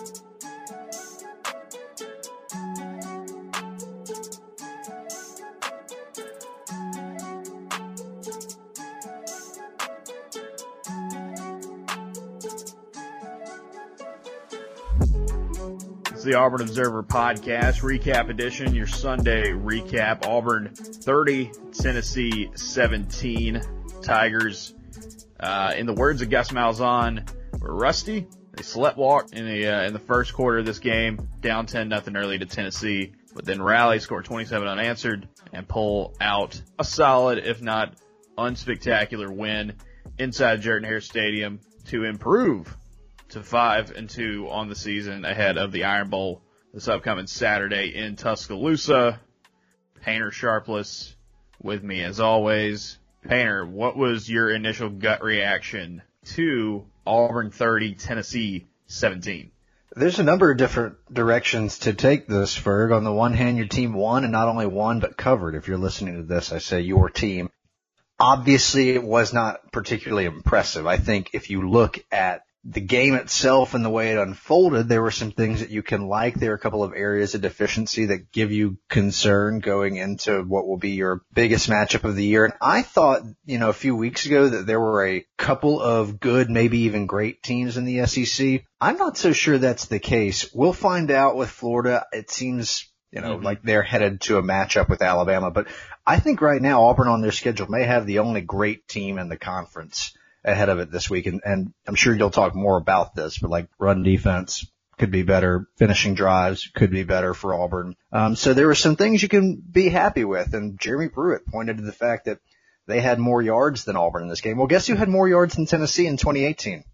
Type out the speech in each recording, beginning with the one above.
It's the Auburn Observer podcast recap edition, your Sunday recap. Auburn 30, Tennessee 17. Tigers, uh, in the words of Gus Malzahn, rusty. They slept walk in the, uh, in the first quarter of this game, down 10 nothing early to Tennessee, but then rally, score 27 unanswered, and pull out a solid, if not unspectacular win inside Jordan Hare Stadium to improve to five and two on the season ahead of the Iron Bowl this upcoming Saturday in Tuscaloosa. Painter Sharpless with me as always. Painter, what was your initial gut reaction to Auburn 30, Tennessee 17? There's a number of different directions to take this, Ferg. On the one hand, your team won and not only won, but covered. If you're listening to this, I say your team. Obviously, it was not particularly impressive. I think if you look at the game itself and the way it unfolded, there were some things that you can like. There are a couple of areas of deficiency that give you concern going into what will be your biggest matchup of the year. And I thought, you know, a few weeks ago that there were a couple of good, maybe even great teams in the SEC. I'm not so sure that's the case. We'll find out with Florida. It seems you know, mm-hmm. like they're headed to a matchup with Alabama. But I think right now Auburn on their schedule may have the only great team in the conference ahead of it this week. And, and I'm sure you'll talk more about this, but like run defense could be better. Finishing drives could be better for Auburn. Um, so there were some things you can be happy with. And Jeremy Pruitt pointed to the fact that they had more yards than Auburn in this game. Well, guess who had more yards than Tennessee in 2018?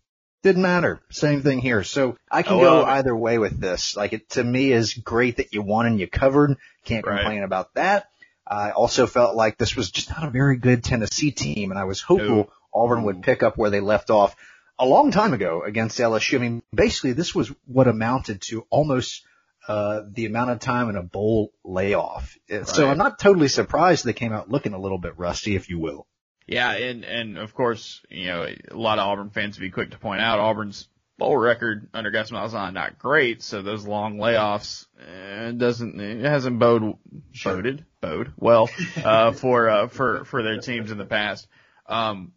Didn't matter. Same thing here. So I can oh, go either way with this. Like it to me is great that you won and you covered. Can't right. complain about that. I also felt like this was just not a very good Tennessee team and I was hopeful no. Auburn would pick up where they left off a long time ago against LSU. I mean, basically this was what amounted to almost uh, the amount of time in a bowl layoff. Right. So I'm not totally surprised they came out looking a little bit rusty, if you will. Yeah, and and of course, you know, a lot of Auburn fans would be quick to point out Auburn's bowl record under Gus Malzahn not great, so those long layoffs eh, doesn't it hasn't bode boded bode well uh, for uh, for for their teams in the past. Um,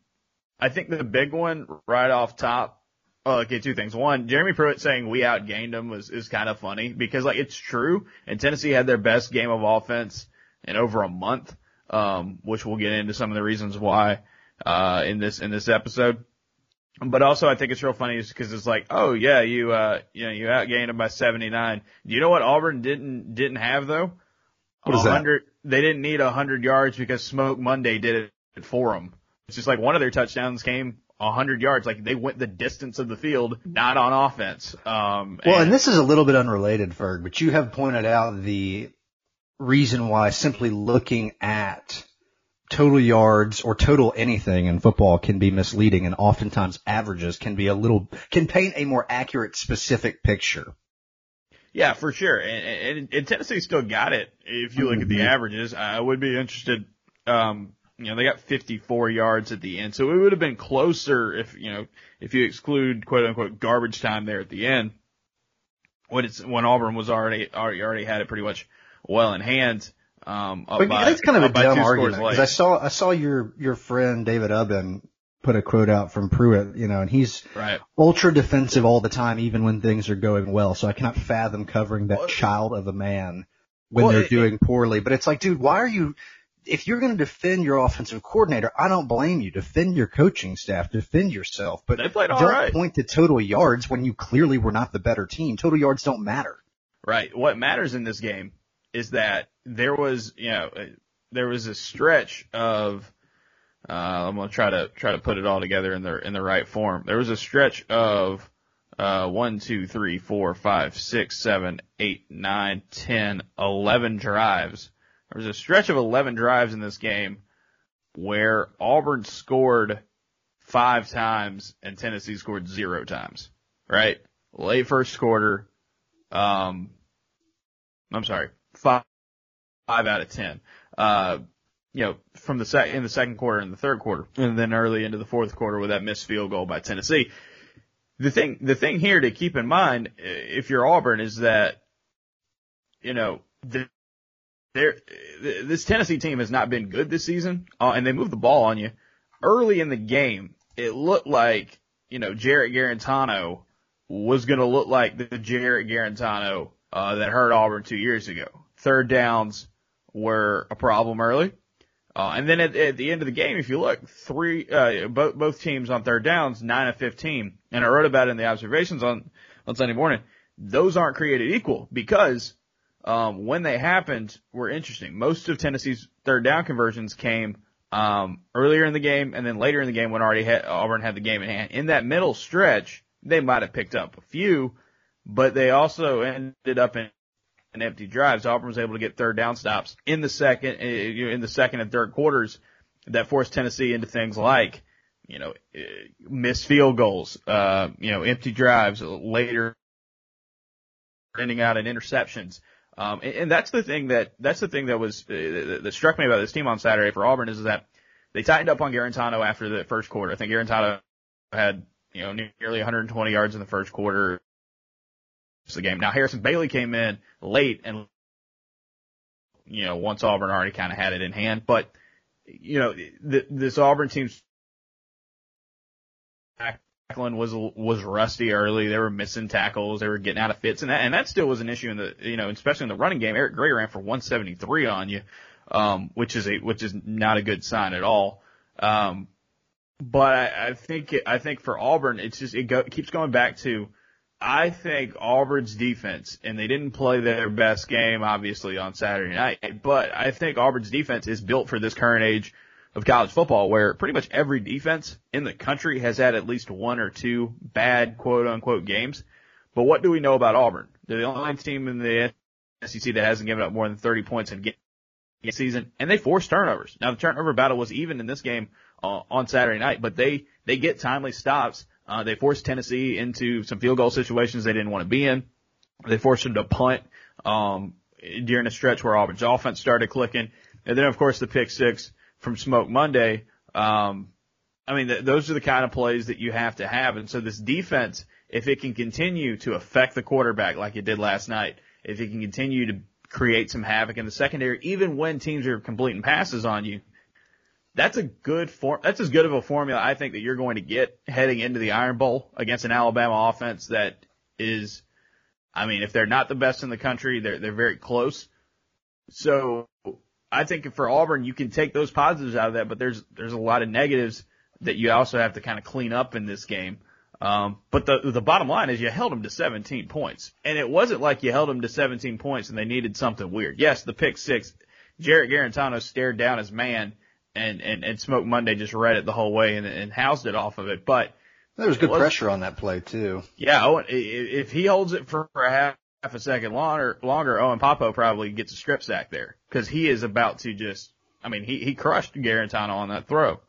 I think the big one right off top, well, okay, two things. One, Jeremy Pruitt saying we outgained them was, is kind of funny because like it's true and Tennessee had their best game of offense in over a month, um, which we'll get into some of the reasons why, uh, in this, in this episode. But also I think it's real funny because it's like, oh yeah, you, uh, you know, you outgained them by 79. Do you know what Auburn didn't, didn't have though? What is that? They didn't need a hundred yards because Smoke Monday did it for them. It's just like one of their touchdowns came a hundred yards. Like they went the distance of the field, not on offense. Um, well, and, and this is a little bit unrelated, Ferg, but you have pointed out the reason why simply looking at total yards or total anything in football can be misleading and oftentimes averages can be a little, can paint a more accurate specific picture. Yeah, for sure. And, and, and Tennessee still got it. If you look at the mm-hmm. averages, I would be interested, um, you know, they got 54 yards at the end. So it would have been closer if, you know, if you exclude quote unquote garbage time there at the end. When it's, when Auburn was already, already, already had it pretty much well in hand. Um, but by, that's kind of a dumb argument because I saw, I saw your, your friend David Ubben put a quote out from Pruitt, you know, and he's right. ultra defensive all the time, even when things are going well. So I cannot fathom covering that well, child of a man when well, they're it, doing poorly. But it's like, dude, why are you if you're going to defend your offensive coordinator, I don't blame you. Defend your coaching staff, defend yourself, but they played don't right. point to total yards when you clearly were not the better team. Total yards don't matter. Right. What matters in this game is that there was, you know, there was a stretch of, uh, I'm going to try to, try to put it all together in the, in the right form. There was a stretch of, uh, one, two, three, four, five, six, seven, eight, nine, ten, eleven drives there was a stretch of 11 drives in this game where Auburn scored five times and Tennessee scored zero times, right? Late first quarter, um, I'm sorry, five, five out of 10. Uh, you know, from the sec- in the second quarter and the third quarter, and then early into the fourth quarter with that missed field goal by Tennessee. the thing, the thing here to keep in mind, if you're Auburn, is that, you know, the, there, this Tennessee team has not been good this season, uh, and they moved the ball on you early in the game. It looked like, you know, Jarrett Guarantano was going to look like the Jarrett Guarantano uh, that hurt Auburn two years ago. Third downs were a problem early. Uh, and then at, at, the end of the game, if you look, three, uh, both, both teams on third downs, 9 of 15. And I wrote about it in the observations on, on Sunday morning. Those aren't created equal because, um, when they happened were interesting. Most of Tennessee's third down conversions came, um, earlier in the game and then later in the game when already had, Auburn had the game in hand. In that middle stretch, they might have picked up a few, but they also ended up in an empty drives. Auburn was able to get third down stops in the second, eh, in the second and third quarters that forced Tennessee into things like, you know, eh, missed field goals, uh, you know, empty drives later ending out in interceptions. Um, and, and that's the thing that, that's the thing that was, uh, that struck me about this team on Saturday for Auburn is that they tightened up on Guarantano after the first quarter. I think Guarantano had, you know, nearly 120 yards in the first quarter of the game. Now Harrison Bailey came in late and, you know, once Auburn already kind of had it in hand, but, you know, this Auburn team's tackling was, was rusty early. They were missing tackles. They were getting out of fits and that, and that still was an issue in the, you know, especially in the running game. Eric Gray ran for 173 on you, um, which is a, which is not a good sign at all. Um, but I, I think, I think for Auburn, it's just, it, go, it keeps going back to, I think Auburn's defense, and they didn't play their best game, obviously, on Saturday night, but I think Auburn's defense is built for this current age of college football where pretty much every defense in the country has had at least one or two bad quote unquote games. But what do we know about Auburn? They're the only team in the SEC that hasn't given up more than 30 points in a season, and they force turnovers. Now the turnover battle was even in this game uh, on Saturday night, but they, they get timely stops uh, they forced Tennessee into some field goal situations they didn't want to be in. They forced them to punt, um, during a stretch where Auburn's offense started clicking. And then of course the pick six from Smoke Monday. Um, I mean, th- those are the kind of plays that you have to have. And so this defense, if it can continue to affect the quarterback like it did last night, if it can continue to create some havoc in the secondary, even when teams are completing passes on you, that's a good form. That's as good of a formula I think that you're going to get heading into the Iron Bowl against an Alabama offense that is, I mean, if they're not the best in the country, they're they're very close. So I think for Auburn, you can take those positives out of that, but there's there's a lot of negatives that you also have to kind of clean up in this game. Um, but the the bottom line is you held them to 17 points, and it wasn't like you held them to 17 points and they needed something weird. Yes, the pick six, Jarrett Guarantano stared down his man and, and, and Smoke Monday just read it the whole way and, and housed it off of it. But there was good was, pressure on that play too. Yeah. If he holds it for a half, half a second longer, longer, Owen Pappoe probably gets a strip sack there because he is about to just, I mean, he, he crushed Guarantano on that throw.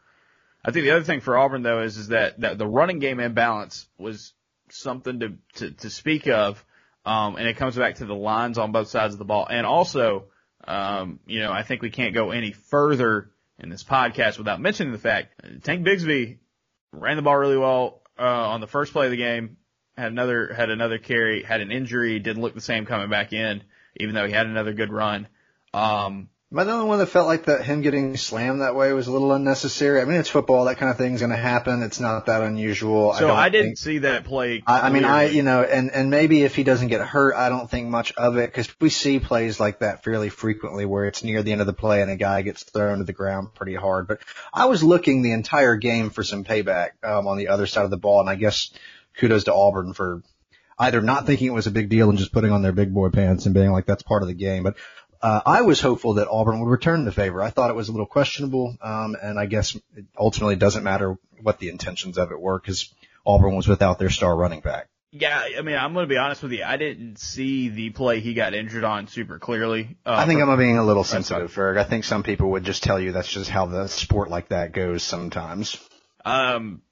I think the other thing for Auburn though is, is that, that the running game imbalance was something to, to, to speak of. Um, and it comes back to the lines on both sides of the ball. And also, um, you know, I think we can't go any further in this podcast without mentioning the fact Tank Bigsby ran the ball really well uh, on the first play of the game. Had another had another carry, had an injury, didn't look the same coming back in, even though he had another good run. Um, Am I the only one that felt like that him getting slammed that way was a little unnecessary? I mean, it's football; that kind of thing's going to happen. It's not that unusual. So I, I didn't think, see that play. I, I mean, I you know, and and maybe if he doesn't get hurt, I don't think much of it because we see plays like that fairly frequently where it's near the end of the play and a guy gets thrown to the ground pretty hard. But I was looking the entire game for some payback um, on the other side of the ball, and I guess kudos to Auburn for either not thinking it was a big deal and just putting on their big boy pants and being like that's part of the game, but uh, I was hopeful that Auburn would return the favor. I thought it was a little questionable, um, and I guess it ultimately doesn't matter what the intentions of it were because Auburn was without their star running back. Yeah, I mean, I'm going to be honest with you. I didn't see the play he got injured on super clearly. Uh, I think I'm being a little sensitive, Ferg. I think some people would just tell you that's just how the sport like that goes sometimes. Um,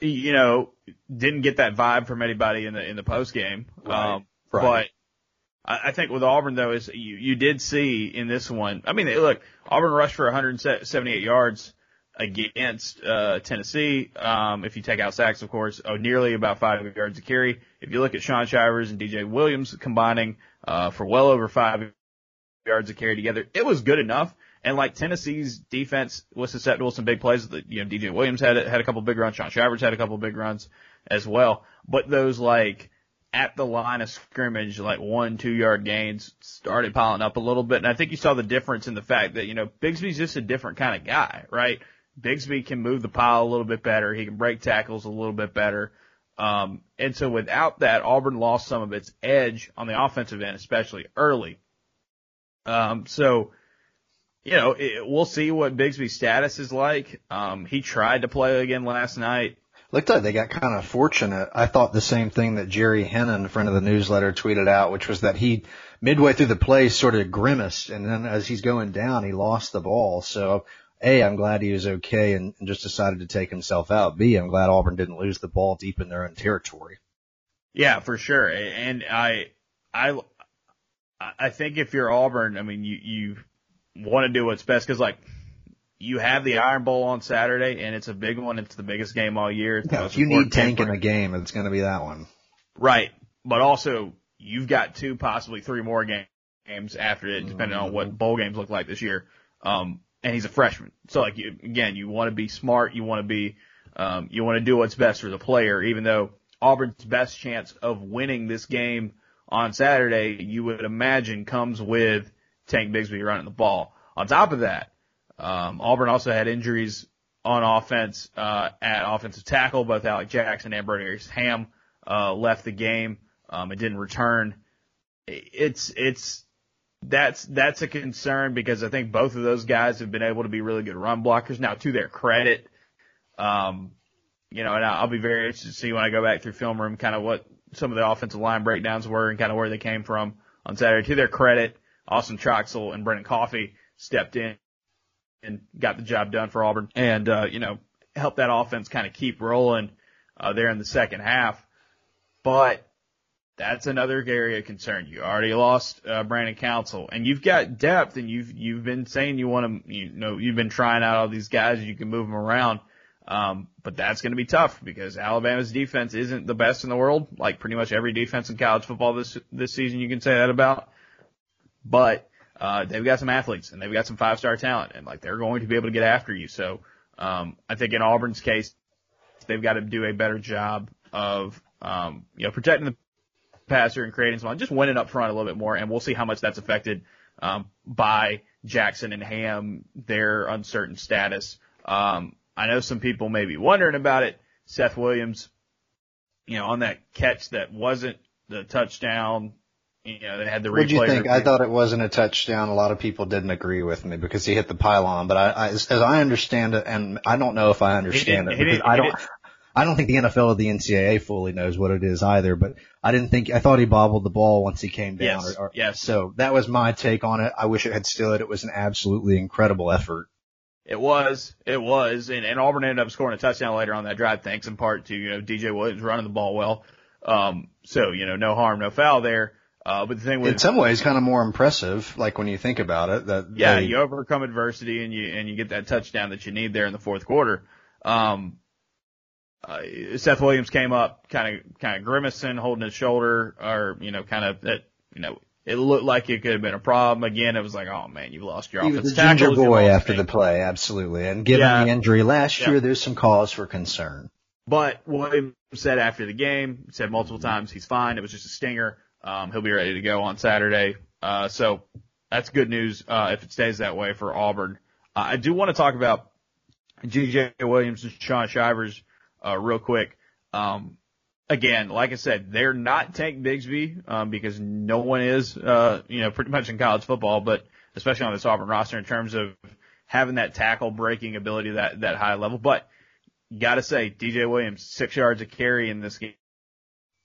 you know, didn't get that vibe from anybody in the in the post game. Right. Um, right. but I, I think with Auburn though is you, you did see in this one, I mean, look, Auburn rushed for 178 yards. against uh, Tennessee. Um, if you take out sacks, of course, oh, nearly about five yards a carry. If you look at Shaun Shivers and DJ Williams combining uh, for well over five yards a carry together, it was good enough. And like Tennessee's defense was susceptible to some big plays. That you know, DJ Williams had had a couple big runs. Shaun Shivers had a couple big runs as well. But those like at the line of scrimmage, like one, two yard gains started piling up a little bit. And I think you saw the difference in the fact that, you know, Bigsby's just a different kind of guy, right? Bigsby can move the pile a little bit better. He can break tackles a little bit better. Um, and so without that, Auburn lost some of its edge on the offensive end, especially early. Um, so, you know, it, we'll see what Bigsby's status is like. Um, he tried to play again last night looked like they got kind of fortunate. I thought the same thing that Jerry Hinnen, friend of the newsletter, tweeted out, which was that he midway through the play sort of grimaced, and then as he's going down, he lost the ball. So, a, I'm glad he was okay and, and just decided to take himself out. B, I'm glad Auburn didn't lose the ball deep in their own territory. Yeah, for sure. And I, I, I think if you're Auburn, I mean, you you want to do what's best because like you have the Iron Bowl on Saturday, and it's a big one. It's the biggest game all year. Yeah, if you need tank in a game, it's going to be that one. Right, but also you've got two, possibly three more games after it, depending mm-hmm. on what mm-hmm. bowl games look like this year. Um, and he's a freshman, so like you, again, you want to be smart. You want to be, um, you want to do what's best for the player. Even though Auburn's best chance of winning this game on Saturday, you would imagine, comes with Tank Bigsby running the ball. On top of that, um, Auburn also had injuries on offense uh, at offensive tackle. Both Alec Jackson and Brodarious Hamm uh, left the game um, and didn't return. It's it's that's that's a concern because I think both of those guys have been able to be really good run blockers. Now, to their credit, um, you know, and I'll be very interested to see when I go back through film room kind of what some of the offensive line breakdowns were and kind of where they came from on Saturday. To their credit, Austin Troxell and Brenden Coffey stepped in and got the job done for Auburn and, uh, you know, helped that offense kind of keep rolling, uh, there in the second half. But that's another area of concern. You already lost, uh, Brandon Council and you've got depth and you've, you've been saying you want to, you know, you've been trying out all these guys. You can move them around. Um, but that's going to be tough because Alabama's defense isn't the best in the world. Like pretty much every defense in college football this, this season, you can say that about. But uh, they've got some athletes and they've got some five star talent and like they're going to be able to get after you. So, um, I think in Auburn's case, they've got to do a better job of, um, you know, protecting the passer and creating some, just winning up front a little bit more. And we'll see how much that's affected, um, by Jackson and Hamm their uncertain status. Um, I know some people may be wondering about it. Seth Williams, you know, on that catch that wasn't the touchdown, you know, they had the replay. What do you think? I thought it wasn't a touchdown. A lot of people didn't agree with me because he hit the pylon. But I, I as, as I understand it, and I don't know if I understand it because I don't. I don't think the NFL or the NCAA fully knows what it is either, but I didn't think, I thought he bobbled the ball once he came down. Yes, or, or, yes. So that was my take on it. I wish it had stood. It was an absolutely incredible effort. It was, it was, and, and Auburn ended up scoring a touchdown later on that drive, thanks in part to, you know, DJ Williams running the ball well. Um, so, you know, no harm, no foul there. Uh, but the thing with in some ways, kind of more impressive. Like when you think about it, that yeah, they, you overcome adversity and you and you get that touchdown that you need there in the fourth quarter. Um, uh, Seth Williams came up, kind of kind of grimacing, holding his shoulder, or you know, kind of that you know. It looked like it could have been a problem. Again, it was like, oh man, you lost your he offensive was a ginger boy after the play, absolutely. And given yeah. the injury last yeah. year, there's some cause for concern. But Williams said after the game, said multiple times he's fine. It was just a stinger. Um, he'll be ready to go on Saturday. Uh, so that's good news, uh, if it stays that way for Auburn. Uh, I do want to talk about DJ Williams and Shaun Shivers, uh, real quick. Um, again, like I said, they're not Tank Bigsby, um, because no one is, uh, you know, pretty much in college football, but especially on this Auburn roster in terms of having that tackle breaking ability that, that high level. But gotta say, DJ Williams, six yards of carry in this game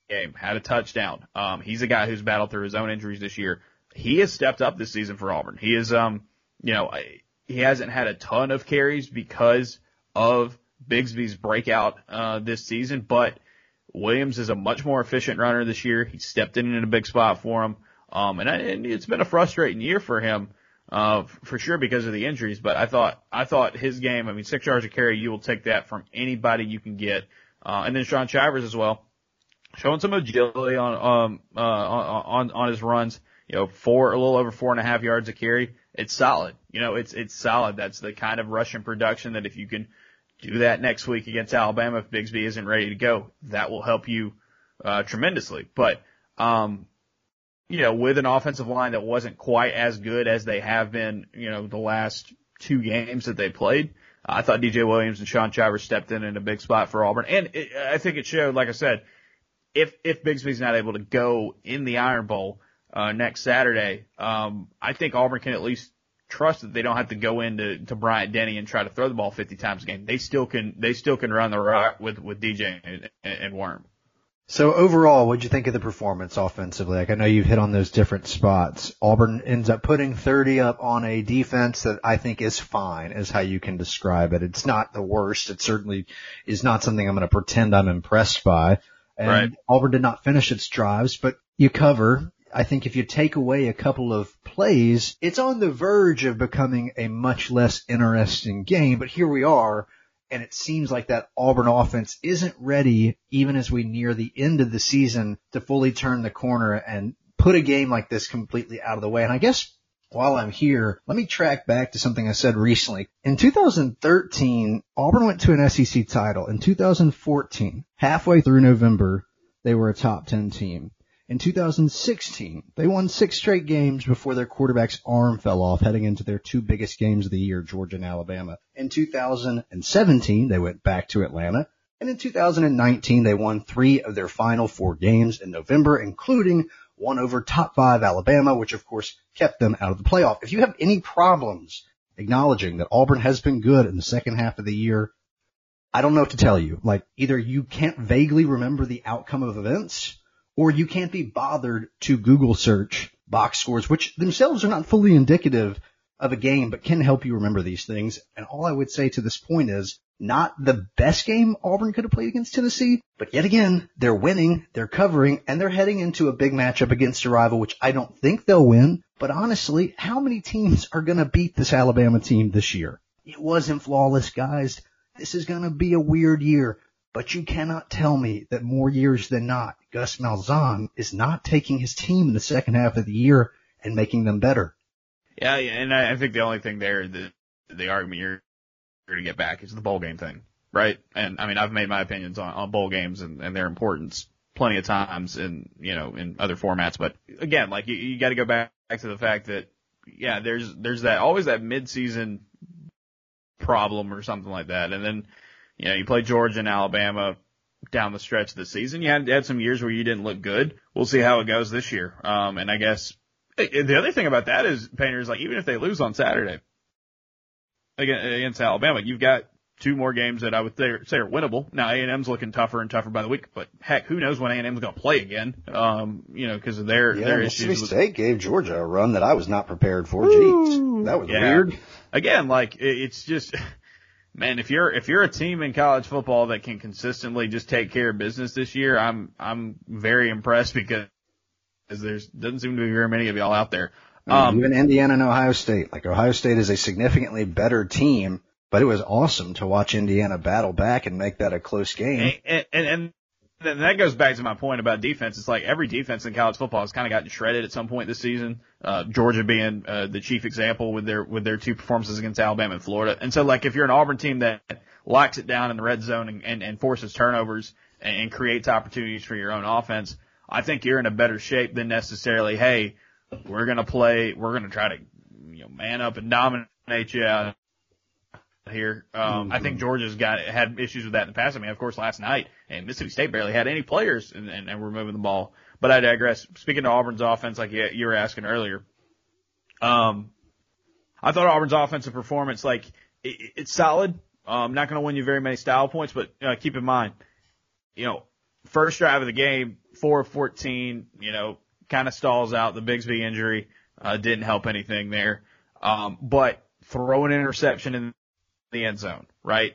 game, had a touchdown. Um, he's a guy who's battled through his own injuries this year. He has stepped up this season for Auburn. He is, um, you know, he hasn't had a ton of carries because of Bigsby's breakout, uh, this season, but Williams is a much more efficient runner this year. He stepped in in a big spot for him. Um, and, and it's been a frustrating year for him. uh, for sure because of the injuries. But I thought, I thought his game, I mean, six yards of carry, you will take that from anybody you can get. Uh, and then Shaun Shivers as well, showing some agility on, um, uh, on, on his runs. You know, four, a little over four and a half yards of carry. It's solid. You know, it's, it's solid. That's the kind of rushing production that if you can do that next week against Alabama, if Bigsby isn't ready to go, that will help you, uh, tremendously. But, um, you know, with an offensive line that wasn't quite as good as they have been, you know, the last two games that they played. I thought DJ Williams and Shaun Shivers stepped in in a big spot for Auburn. And it, I think it showed, like I said, if, if Bigsby's not able to go in the Iron Bowl, uh, next Saturday, um, I think Auburn can at least trust that they don't have to go into to Bryant Denny and try to throw the ball 50 times a game. They still can, they still can run the rock with, with DJ and, and Worm. So overall, what'd you think of the performance offensively? Like I know you've hit on those different spots. Auburn ends up putting 30 up on a defense that I think is fine, is how you can describe it. It's not the worst. It certainly is not something I'm going to pretend I'm impressed by. And right. Auburn did not finish its drives, but you cover. I think if you take away a couple of plays, it's on the verge of becoming a much less interesting game. But here we are and it seems like that Auburn offense isn't ready, even as we near the end of the season, to fully turn the corner and put a game like this completely out of the way. And I guess while I'm here, let me track back to something I said recently. In 2013, Auburn went to an SEC title. In 2014, halfway through November, they were a top 10 team. In 2016, they won six straight games before their quarterback's arm fell off heading into their two biggest games of the year, Georgia and Alabama. In 2017, they went back to Atlanta. And in 2019, they won three of their final four games in November, including one over top five Alabama, which of course kept them out of the playoff. If you have any problems acknowledging that Auburn has been good in the second half of the year, I don't know what to tell you. Like either you can't vaguely remember the outcome of events or you can't be bothered to Google search box scores, which themselves are not fully indicative of a game, but can help you remember these things. And all I would say to this point is not the best game Auburn could have played against Tennessee, but yet again, they're winning, they're covering, and they're heading into a big matchup against a rival, which I don't think they'll win. But honestly, how many teams are going to beat this Alabama team this year? It wasn't flawless, guys. This is going to be a weird year. But you cannot tell me that more years than not, Gus Malzahn is not taking his team in the second half of the year and making them better. Yeah, yeah and I think the only thing there that the argument you're to get back is the bowl game thing, right? And I mean, I've made my opinions on, on bowl games and, and their importance plenty of times in, you know, in other formats. But again, like you, you got to go back to the fact that, yeah, there's, there's that, always that mid-season problem or something like that. And then, you know, you play Georgia and Alabama down the stretch of the season. You had, had some years where you didn't look good. We'll see how it goes this year. Um, and I guess the other thing about that is painters like even if they lose on Saturday against Alabama, you've got two more games that I would say are winnable. Now A&M's looking tougher and tougher by the week, but heck, who knows when A&M's going to play again? Um, you know, because of their yeah, their Mississippi issues. State gave Georgia a run that I was not prepared for. Jeez, that was yeah. weird. Again, like it's just man, if you're if you're a team in college football that can consistently just take care of business this year, I'm I'm very impressed because there's doesn't seem to be very many of y'all out there. Um, even Indiana and Ohio State. Like Ohio State is a significantly better team, but it was awesome to watch Indiana battle back and make that a close game. And and, and that goes back to my point about defense. It's like every defense in college football has kind of gotten shredded at some point this season. Uh, Georgia being uh, the chief example with their with their two performances against Alabama and Florida. And so, like, if you're an Auburn team that locks it down in the red zone and, and, and forces turnovers and, and creates opportunities for your own offense, I think you're in a better shape than necessarily, hey, we're gonna play, we're gonna try to, you know, man up and dominate you out here. Um, mm-hmm. I think Georgia's got had issues with that in the past. I mean, of course, last night and Mississippi State barely had any players and, and, and were moving the ball. But I digress. Speaking to Auburn's offense, like you, you were asking earlier, um, I thought Auburn's offensive performance, like it, it's solid. Um, not going to win you very many style points, but uh, keep in mind, you know, first drive of the game, four of 14, you know, kind of stalls out the Bigsby injury, uh, didn't help anything there. Um, but throw an interception in the end zone, right?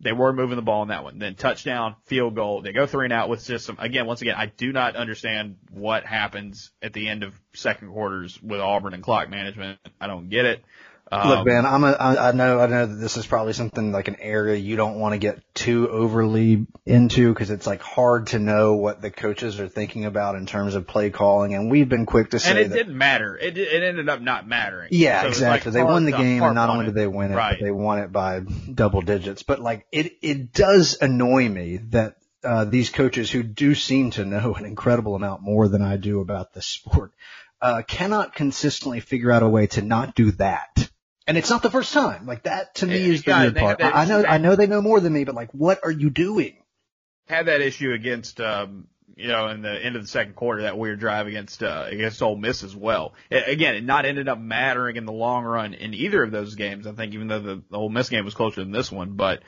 they were moving the ball in that one. Then touchdown, field goal. They go three and out with just some, again, once again, I do not understand what happens at the end of second quarters with Auburn and clock management. I don't get it. Um, Look, man, I'm a, I, I know, I know that this is probably something like an area you don't want to get too overly into because it's like hard to know what the coaches are thinking about in terms of play calling. And we've been quick to say and it that, didn't matter. It, it ended up not mattering. Yeah, So exactly. Like they won the game, and not only did they win it, Right. but they won it by double digits. But like, it it does annoy me that uh, these coaches who do seem to know an incredible amount more than I do about this sport uh, cannot consistently figure out a way to not do that. And it's not the first time. Like that to me Yeah, is the yeah, weird part. I know I know they know more than me, but like, what are you doing? had that issue against um you know in the end of the second quarter that weird drive against uh against Ole Miss as well. A- Again, it not ended up mattering in the long run in either of those games. I think even though the, the Ole Miss game was closer than this one, but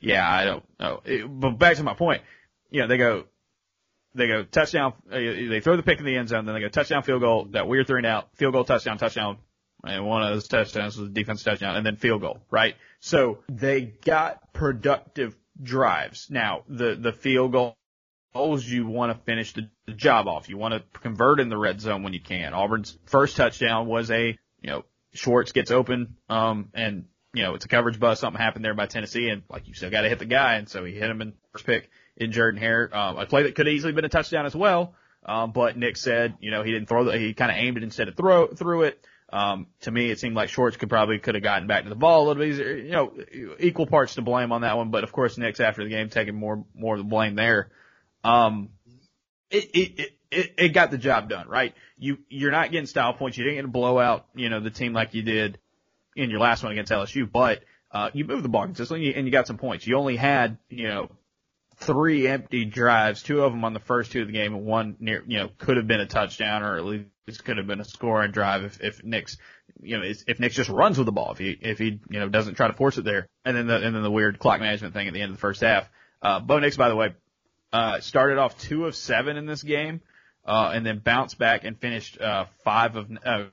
yeah, I don't know. It- but back to my point, you know, they go they go touchdown, uh, they throw the pick in the end zone, then they go touchdown, field goal, that weird three and out, field goal, touchdown, touchdown, and one of those touchdowns was a defense touchdown, and then field goal, right? So they got productive drives. Now, the, the field goal goals, you want to finish the, the job off. You want to convert in the red zone when you can. Auburn's first touchdown was a, you know, Schwartz gets open, um, and, you know, it's a coverage bust. Something happened there by Tennessee, and like you still got to hit the guy, and so he hit him in first pick in Jordan Hare. Um, a play that could have easily been a touchdown as well. Um, but Nix said, you know, he didn't throw the, he kind of aimed it instead of throw, threw it. Um, to me, it seemed like Schwartz could probably could have gotten back to the ball a little bit easier. You know, equal parts to blame on that one, but of course Nix after the game taking more, more of the blame there. Um, it, it, it, it, it got the job done, right? You, you're not getting style points. You didn't get a blowout, you know, the team like you did in your last one against LSU, but, uh, you moved the ball consistently and you got some points. You only had, you know, three empty drives, two of them on the first two of the game, and one near, you know, could have been a touchdown or at least could have been a scoring drive if, if Nix, you know, if Nix just runs with the ball, if he, if he, you know, doesn't try to force it there. And then the, and then the weird clock management thing at the end of the first half. Uh, Bo Nix, by the way, uh, started off two of seven in this game, uh, and then bounced back and finished, uh, five of, uh,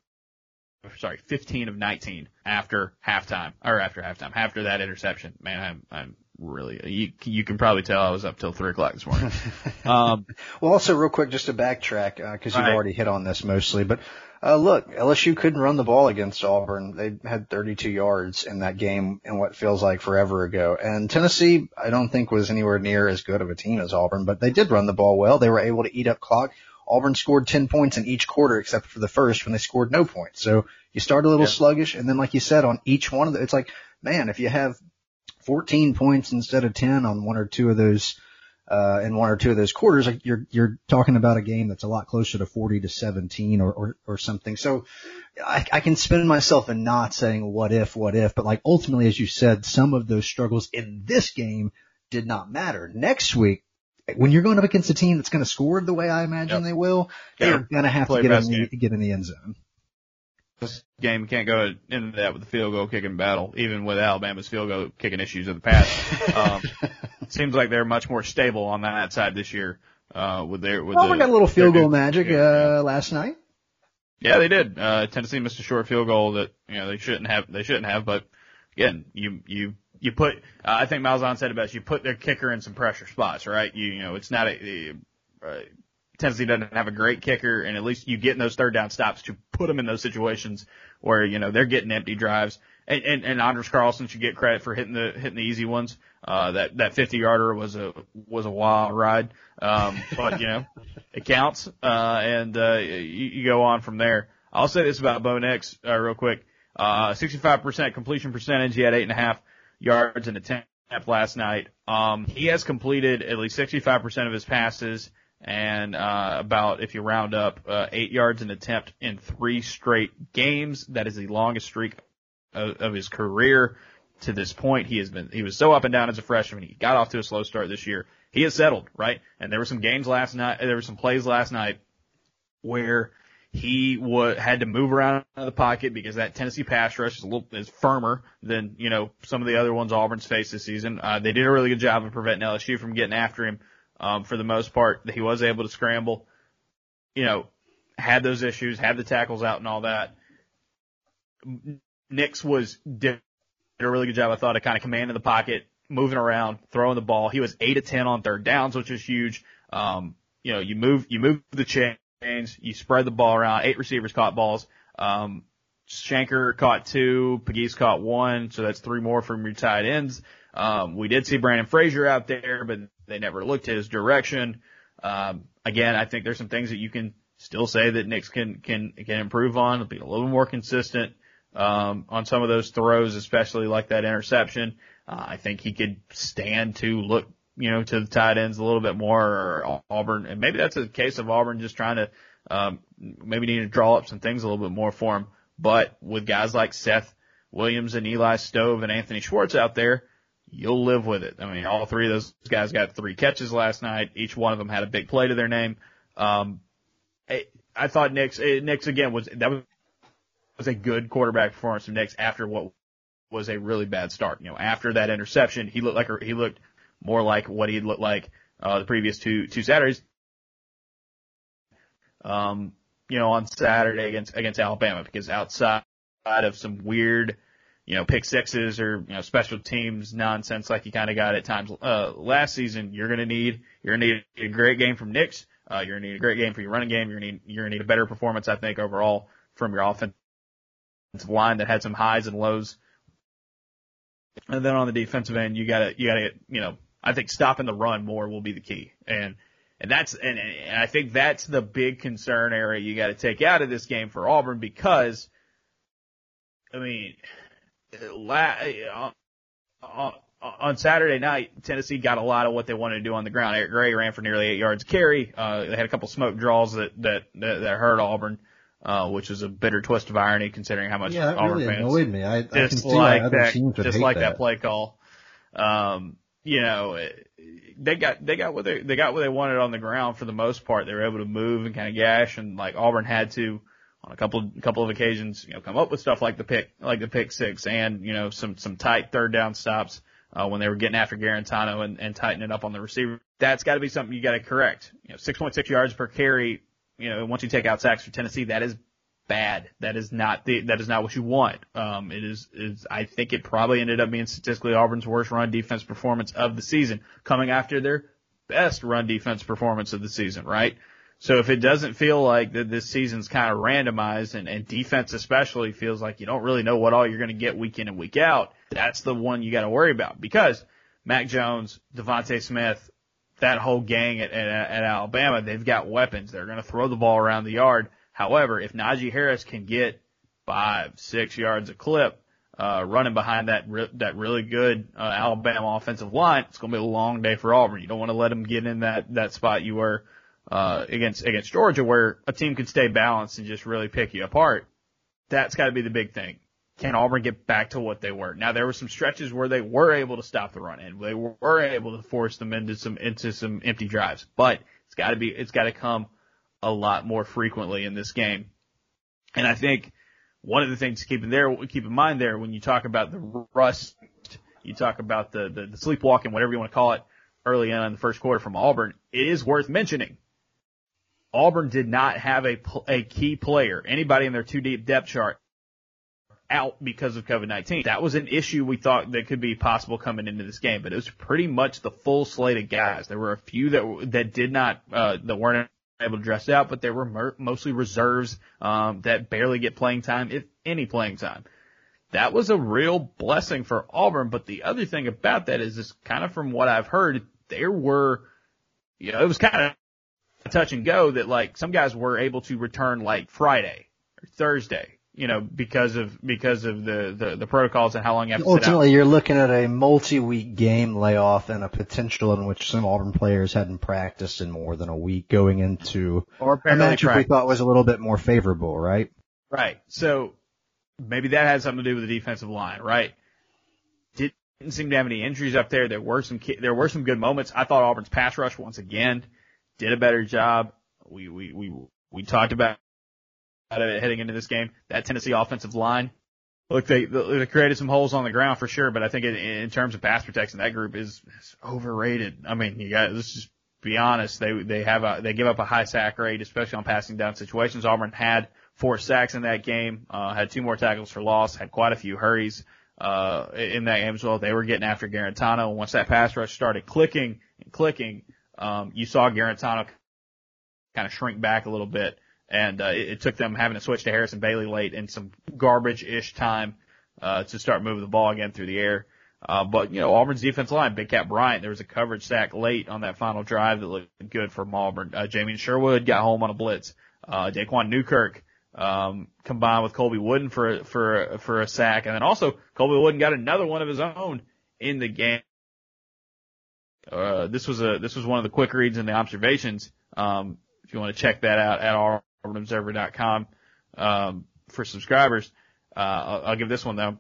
sorry, 15 of 19 after halftime, or after halftime, after that interception. Man, I'm, I'm really, you, you can probably tell I was up till three o'clock this morning. Um, Well, also real quick, just to backtrack, because you've Right. already hit on this mostly, but uh, look, LSU couldn't run the ball against Auburn. They had 32 yards in that game in what feels like forever ago. And Tennessee, I don't think was anywhere near as good of a team as Auburn, but they did run the ball well. They were able to eat up clock. Auburn scored 10 points in each quarter except for the first when they scored no points. So you start a little Yeah. sluggish, and then like you said, on each one of the, it's like, man, if you have 14 points instead of 10 on one or two of those uh, in one or two of those quarters, like you're you're talking about a game that's a lot closer to 40 to 17 or or, or something. So I, I can spin myself in not saying what if, what if, but like ultimately, as you said, some of those struggles in this game did not matter. Next week, when you're going up against a team that's going to score the way I imagine Yep. they will, Yeah. they're going to have to get in, the, get in the end zone. This game can't go into that with the field goal kicking battle, even with Alabama's field goal kicking issues in the past. Um, seems like they're much more stable on that side this year. Uh, with their, with Auburn the, got a little field goal magic yeah, uh, last night. Yeah, they did. Uh, Tennessee missed a short field goal that you know they shouldn't have. They shouldn't have. But again, you you you put. Uh, I think Malzahn said it best. You put their kicker in some pressure spots, right? You you know it's not a. Uh, Tennessee doesn't have a great kicker, and at least you get in those third down stops to put them in those situations where you know they're getting empty drives. And and, and Anders Carlson should get credit for hitting the hitting the easy ones. Uh, that that 50 yarder was a was a wild ride. Um, but you know it counts. Uh, and uh, you, you go on from there. I'll say this about Bo Nix uh, real quick. Uh, 65% completion percentage. He had eight and a half yards in attempt last night. Um, he has completed at least 65% of his passes and uh, about, if you round up, uh, eight yards an attempt in three straight games. That is the longest streak of, of his career to this point. He has been, he was so up and down as a freshman. He got off to a slow start this year. He has settled, right? And there were some games last night, there were some plays last night where he wa had to move around in the pocket because that Tennessee pass rush is a little is firmer than you know some of the other ones Auburn's faced this season. Uh, they did a really good job of preventing LSU from getting after him. Um, for the most part, he was able to scramble. You know, had those issues, had the tackles out and all that. Nix was did a really good job, I thought, of kind of commanding the pocket, moving around, throwing the ball. He was eight to ten on third downs, which is huge. Um, you know, you move you move the chains, you spread the ball around. Eight receivers caught balls. Um, Shenker caught two, Pegues caught one, so that's three more from your tight ends. Um, we did see Brandon Frazier out there, but they never looked his direction. Um, again, I think there's some things that you can still say that Nix can can can improve on. Be a little more consistent um, on some of those throws, especially like that interception. Uh, I think he could stand to look, you know, to the tight ends a little bit more, or Auburn, and maybe that's a case of Auburn just trying to um, maybe need to draw up some things a little bit more for him. But with guys like Seth Williams and Eli Stove and Anthony Schwartz out there, you'll live with it. I mean, all three of those guys got three catches last night. Each one of them had a big play to their name. Um, I, I thought Nix, eh, Nix again was, that was, was a good quarterback performance from Nix after what was a really bad start. You know, after that interception, he looked like, he looked more like what he'd looked like, uh, the previous two, two Saturdays. Um, you know, on Saturday against, against Alabama because outside of some weird, you know, pick sixes or, you know, special teams nonsense like you kind of got at times, uh, last season, you're going to need, you're going to need a great game from Nix. Uh, you're going to need a great game for your running game. You're going to need, you're going to need a better performance, I think, overall from your offensive line that had some highs and lows. And then on the defensive end, you gotta, you gotta, you know, I think stopping the run more will be the key. And, and that's, and, and I think that's the big concern area you got to take out of this game for Auburn because, I mean, la, uh, on Saturday night, Tennessee got a lot of what they wanted to do on the ground. Eric Gray ran for nearly eight yards carry. Uh, they had a couple smoke draws that, that, that, that hurt Auburn. Uh, which is a bitter twist of irony considering how much yeah, that Auburn really fans annoyed me. I, I can just like that, teams would just like that. that play call. Um, you know, they got they got what they they got what they wanted on the ground for the most part. They were able to move and kind of gash, and like Auburn had to on a couple couple of occasions, you know, come up with stuff like the pick like the pick six and you know some some tight third down stops uh, when they were getting after Guarantano and, and tightening up on the receiver. That's got to be something you got to correct. You know, 6.6 yards per carry. You know, once you take out sacks for Tennessee, that is bad. That is not the that is not what you want. Um, it is is I think it probably ended up being statistically Auburn's worst run defense performance of the season, coming after their best run defense performance of the season, right? So if it doesn't feel like that this season's kind of randomized and, and defense especially feels like you don't really know what all you're going to get week in and week out, that's the one you got to worry about because Mac Jones, DeVonta Smith, that whole gang at, at, at Alabama, they've got weapons. They're going to throw the ball around the yard. However, if Najee Harris can get five, six yards a clip, uh, running behind that re- that really good uh, Alabama offensive line, it's going to be a long day for Auburn. You don't want to let them get in that that spot you were uh, against against Georgia, where a team can stay balanced and just really pick you apart. That's got to be the big thing. Can Auburn get back to what they were? Now there were some stretches where they were able to stop the run and they were able to force them into some into some empty drives, but it's got to be it's got to come a lot more frequently in this game. And I think one of the things to keep in there, keep in mind there when you talk about the rust, you talk about the, the, the sleepwalking, whatever you want to call it, early on in the first quarter from Auburn, it is worth mentioning. Auburn did not have a, a key player, anybody in their two deep depth chart out because of COVID-19. That was an issue we thought that could be possible coming into this game, but it was pretty much the full slate of guys. There were a few that, that did not, uh, that weren't able to dress out, but they were mer- mostly reserves um, that barely get playing time, if any playing time. That was a real blessing for Auburn. But the other thing about that is, is kind of from what I've heard, there were, you know, it was kind of touch and go that like some guys were able to return like Friday or Thursday you know, because of because of the, the, the protocols and how long you have to Ultimately, you're looking at a multi-week game layoff and a potential in which some Auburn players hadn't practiced in more than a week going into or a we thought was a little bit more favorable, right? Right. So maybe that had something to do with the defensive line, right? Didn't seem to have any injuries up there. There were some ki- there were some good moments. I thought Auburn's pass rush once again did a better job. We we we we talked about it heading into this game. That Tennessee offensive line, look, they they created some holes on the ground for sure, but I think in, in terms of pass protection, that group is, is overrated. I mean, you got let's just be honest. They they have a they give up a high sack rate, especially on passing down situations. Auburn had four sacks in that game, uh, had two more tackles for loss, had quite a few hurries. uh, in that game as well. They were getting after Guarantano. Once that pass rush started clicking and clicking, um, you saw Guarantano kind of shrink back a little bit. And, uh, it, it took them having to switch to Harrison Bailey late in some garbage-ish time, uh, to start moving the ball again through the air. Uh, but, you know, Auburn's defense line, Big Cat Bryant, there was a coverage sack late on that final drive that looked good from Auburn. Uh, Jamien Sherwood got home on a blitz. Uh, Daquan Newkirk, um, combined with Colby Wooden for, for, for a sack. And then also Colby Wooden got another one of his own in the game. Uh, this was a, this was one of the quick reads in the observations. Um, if you want to check that out at auburnobserver.com, um, for subscribers, uh, I'll, I'll give this one though.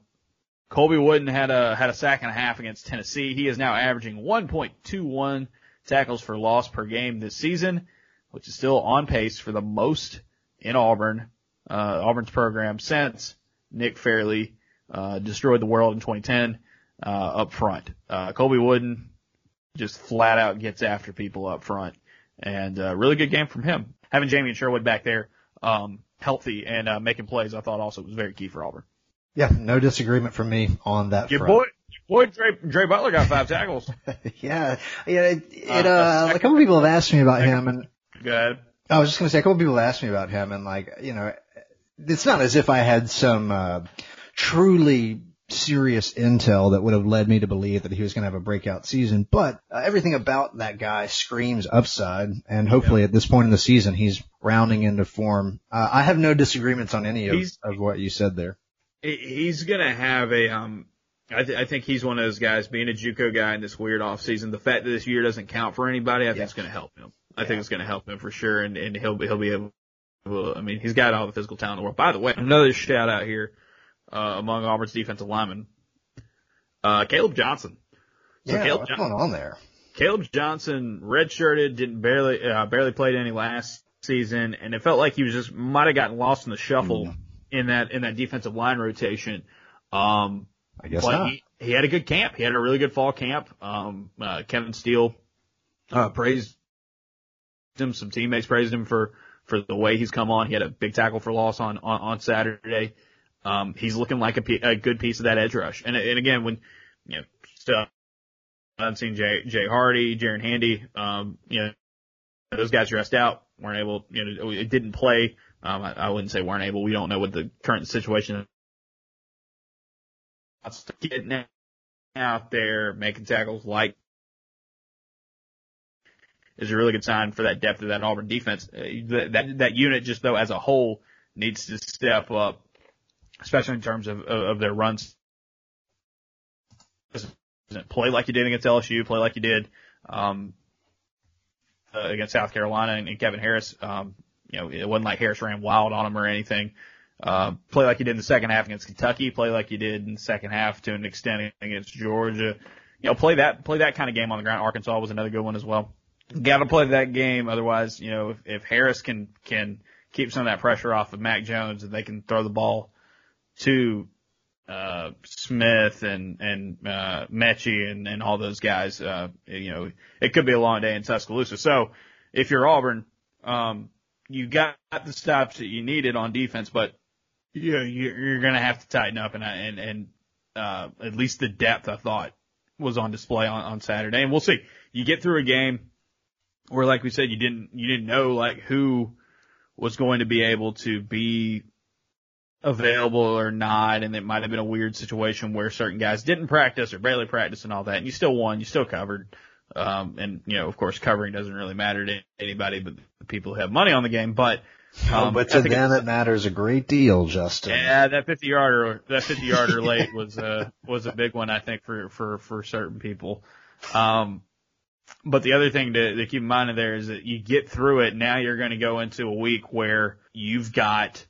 Colby Wooden had a, had a sack and a half against Tennessee. He is now averaging 1.21 tackles for loss per game this season, which is still on pace for the most in Auburn, uh, Auburn's program since Nick Fairley, uh, destroyed the world in 2010, uh, up front. Uh, Colby Wooden just flat out gets after people up front and, uh, really good game from him. Having Jamien Sherwood back there, um, healthy and, uh, making plays, I thought also was very key for Auburn. Yeah, no disagreement from me on that Your front. boy, your boy Dre, Dre Butler got five tackles. yeah, yeah. It, it uh, a couple people have asked me about him, and Go ahead. I was just going to say a couple people asked me about him, and like you know, it's not as if I had some uh, truly serious intel that would have led me to believe that he was going to have a breakout season, but uh, everything about that guy screams upside, and hopefully at this point in the season he's rounding into form. Uh, I have no disagreements on any of, of what you said there. He's gonna have a um. I, th- I think he's one of those guys being a JUCO guy in this weird off season. The fact that this year doesn't count for anybody, I think Yeah. it's going to help him. I Yeah. think it's going to help him for sure, and and he'll be he'll be able. I mean, he's got all the physical talent in the world. By the way, another shout out here uh, among Auburn's defensive linemen, uh, Caleb Johnson. So yeah, Caleb, what's Jo- going on there? Caleb Johnson redshirted, didn't barely uh, barely played any last season, and it felt like he was just might have gotten lost in the shuffle Mm. in that in that defensive line rotation. Um, I guess not. he, he had a good camp. He had a really good fall camp. Um, uh, Kevin Steele, uh, praised him. Some teammates praised him for, for the way he's come on. He had a big tackle for loss on, on, on Saturday. Um, he's looking like a, a good piece of that edge rush. And, and again, when, you know, stuff, I've seen Jay, Jay Hardy, Jaren Handy, um, you know, those guys dressed out, weren't able, you know, it didn't play. Um, I, I wouldn't say weren't able. We don't know what the current situation is. Getting out there, making tackles like is a really good sign for that depth of that Auburn defense. Uh, that, that, that unit just though as a whole needs to step up, especially in terms of, of, their runs. Play like you did against LSU, play like you did, um, uh, against South Carolina and, and Kevin Harris. Um, you know, it wasn't like Harris ran wild on him or anything. Uh, play like you did in the second half against Kentucky, play like you did in the second half to an extent against Georgia. You know, play that, play that kind of game on the ground. Arkansas was another good one as well. Got to play that game. Otherwise, you know, if, if Harris can, can keep some of that pressure off of Mac Jones and they can throw the ball to, uh, Smith and, and, uh, Metchie and, and all those guys, uh, you know, it could be a long day in Tuscaloosa. So if you're Auburn, um, you got the stops that you needed on defense, but you know, you're, you're going to have to tighten up and, and, and, uh, at least the depth I thought was on display on, on Saturday. And we'll see. You get through a game where, like we said, you didn't, you didn't know like who was going to be able to be available or not. And it might have been a weird situation where certain guys didn't practice or barely practice and all that. And you still won. You still covered. Um, and you know, of course, covering doesn't really matter to anybody but the people who have money on the game. But, Oh, um, but I to them it matters a great deal, Justin. yeah, that 50 yarder, that 50 yarder late was, uh, was a big one, I think, for, for, for certain people. Um, but the other thing to, to keep in mind there is that you get through it. Now you're going to go into a week where you've got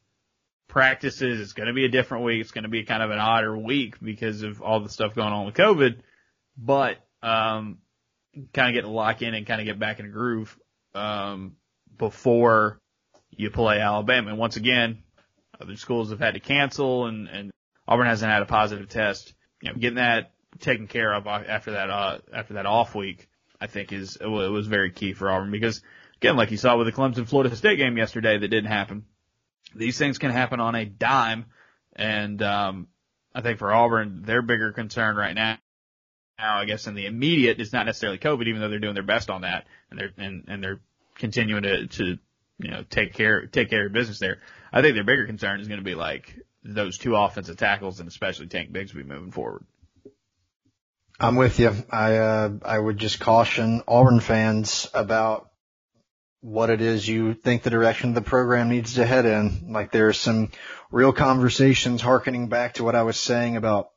practices. It's going to be a different week. It's going to be kind of an odder week because of all the stuff going on with COVID. But, um, kind of get to lock in and kind of get back in a groove, um, before you play Alabama. And once again, other schools have had to cancel and, and Auburn hasn't had a positive test. You know, getting that taken care of after that, uh, after that off week, I think is, it was very key for Auburn because again, like you saw with the Clemson Florida State game yesterday that didn't happen. These things can happen on a dime and, um, I think for Auburn, their bigger concern right now, now I guess in the immediate is not necessarily COVID, even though they're doing their best on that and they're and, and they're continuing to to you know take care take care of business there. I think their bigger concern is going to be like those two offensive tackles and especially Tank Bigsby moving forward. I'm with you. I uh, I would just caution Auburn fans about what it is you think the direction the program needs to head in. Like there's some real conversations harkening back to what I was saying about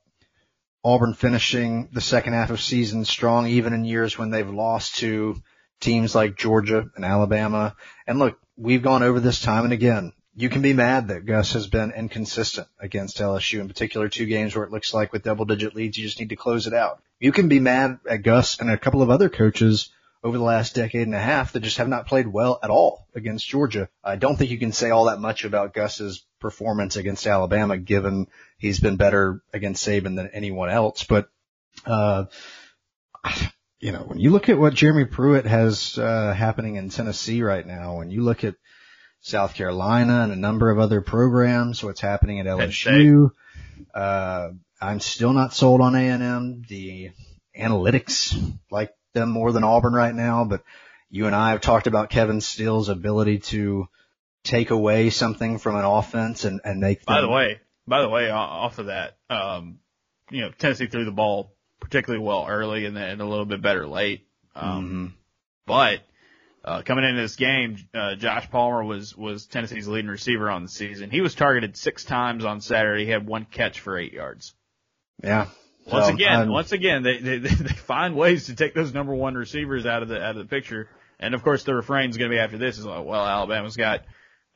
Auburn finishing the second half of season strong, even in years when they've lost to teams like Georgia and Alabama. And look, we've gone over this time and again you can be mad that Gus has been inconsistent against LSU, in particular two games where it looks like with double digit leads, you just need to close it out. You can be mad at Gus and a couple of other coaches over the last decade and a half that just have not played well at all against Georgia. I don't think you can say all that much about Gus's performance against Alabama, given he's been better against Saban than anyone else. But, uh, you know, when you look at what Jeremy Pruitt has, uh, happening in Tennessee right now, when you look at South Carolina and a number of other programs, what's happening at LSU. Uh, I'm still not sold on A&M. The analytics like them more than Auburn right now, but you and I have talked about Kevin Steele's ability to take away something from an offense and, and make them. By the way, by the way, off of that, um, you know, Tennessee threw the ball particularly well early and then a little bit better late. Um, mm-hmm. but uh, coming into this game, uh, Josh Palmer was, was Tennessee's leading receiver on the season. He was targeted six times on Saturday. He had one catch for eight yards. Yeah. Once so, again, um, once again, they, they, they find ways to take those number one receivers out of the, out of the picture. And of course, the refrain is going to be after this is like, well, Alabama's got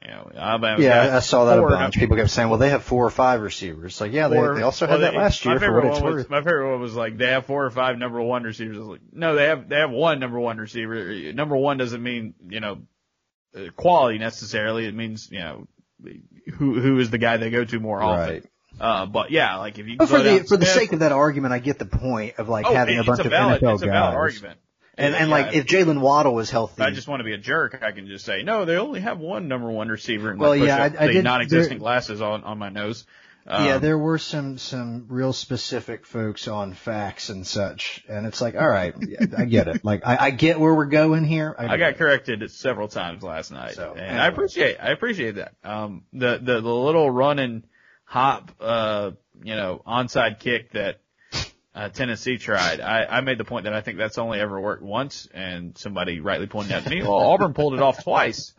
you know, Alabama's yeah, I saw that a bunch. People kept saying, "Well, they have four or five receivers." Like, yeah, they, they also well, had that last year for what it's was, worth. My favorite one was like they have four or five number one receivers. I was like, no, they have they have one number one receiver. Number one doesn't mean you know quality necessarily. It means you know who who is the guy they go to more often. Right. Uh, but yeah, like if you but for the for Smith, the sake of that argument, I get the point of like oh, having a bunch a valid, of NFL it's guys. A valid argument. And, and like, if Jaylen Waddle was healthy, I just want to be a jerk. I can just say, no, they only have one number one receiver. And well, yeah, I, I did non-existent there, glasses on on my nose. Um, yeah, there were some some real specific folks on facts and such, and it's like, all right, I get it. Like, I, I get where we're going here. I, I got corrected several times last night, so, and anyway. I appreciate I appreciate that. Um, the the the little run and hop, uh, you know, onside kick that uh, Tennessee tried. I, I made the point that I think that's only ever worked once, and somebody rightly pointed out to me, well, Auburn pulled it off twice.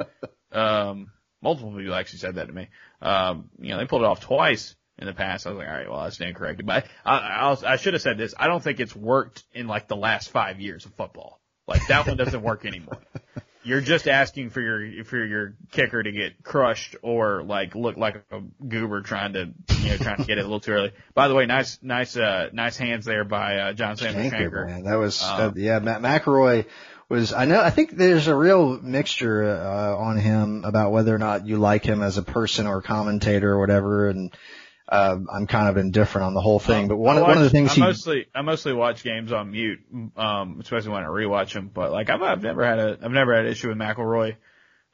Um, multiple people actually said that to me. Um, you know, they pulled it off twice in the past. I was like, all right, well, I stand corrected. But I, I, I should have said this. I don't think it's worked in like the last five years of football. Like that one doesn't work anymore you're just asking for your for your kicker to get crushed or like look like a goober trying to you know trying to get it a little too early. By the way, nice nice uh nice hands there by uh, John Samuel Shenker. Man, that was um, uh, yeah. Matt McElroy was I know I think there's a real mixture uh, on him about whether or not you like him as a person or commentator or whatever and uh, I'm kind of indifferent on the whole thing. But one, watch, one of the things I he mostly I mostly watch games on mute, um, especially when I rewatch them. But like I've I've never had a I've never had an issue with McElroy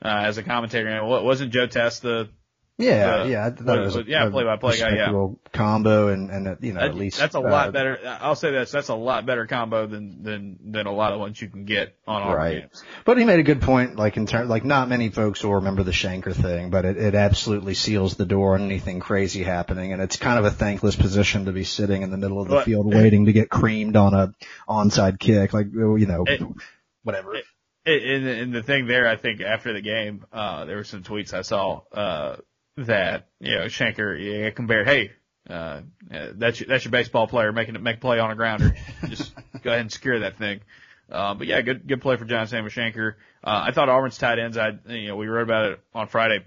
uh, as a commentator. And wasn't Joe Test the yeah, yeah, I thought it was, a, yeah, play by play guy, yeah. combo and, and, you know, that, at least. That's a uh, lot better. I'll say this, that's a lot better combo than, than, than a lot of ones you can get on our right. games. But he made a good point, like in turn, like not many folks will remember the Shenker thing, but it, it absolutely seals the door on anything crazy happening. And it's kind of a thankless position to be sitting in the middle of the but, field waiting to get creamed on a onside kick, like, you know, it, whatever. It, and, and the thing there, I think after the game, uh, there were some tweets I saw, uh, that you know Shenker yeah, compared. Hey, uh, that's your, that's your baseball player making it make play on a grounder. Just go ahead and secure that thing. Uh, but yeah, good good play for John Samuel Shenker. Uh, I thought Auburn's tight ends. I you know we wrote about it on Friday.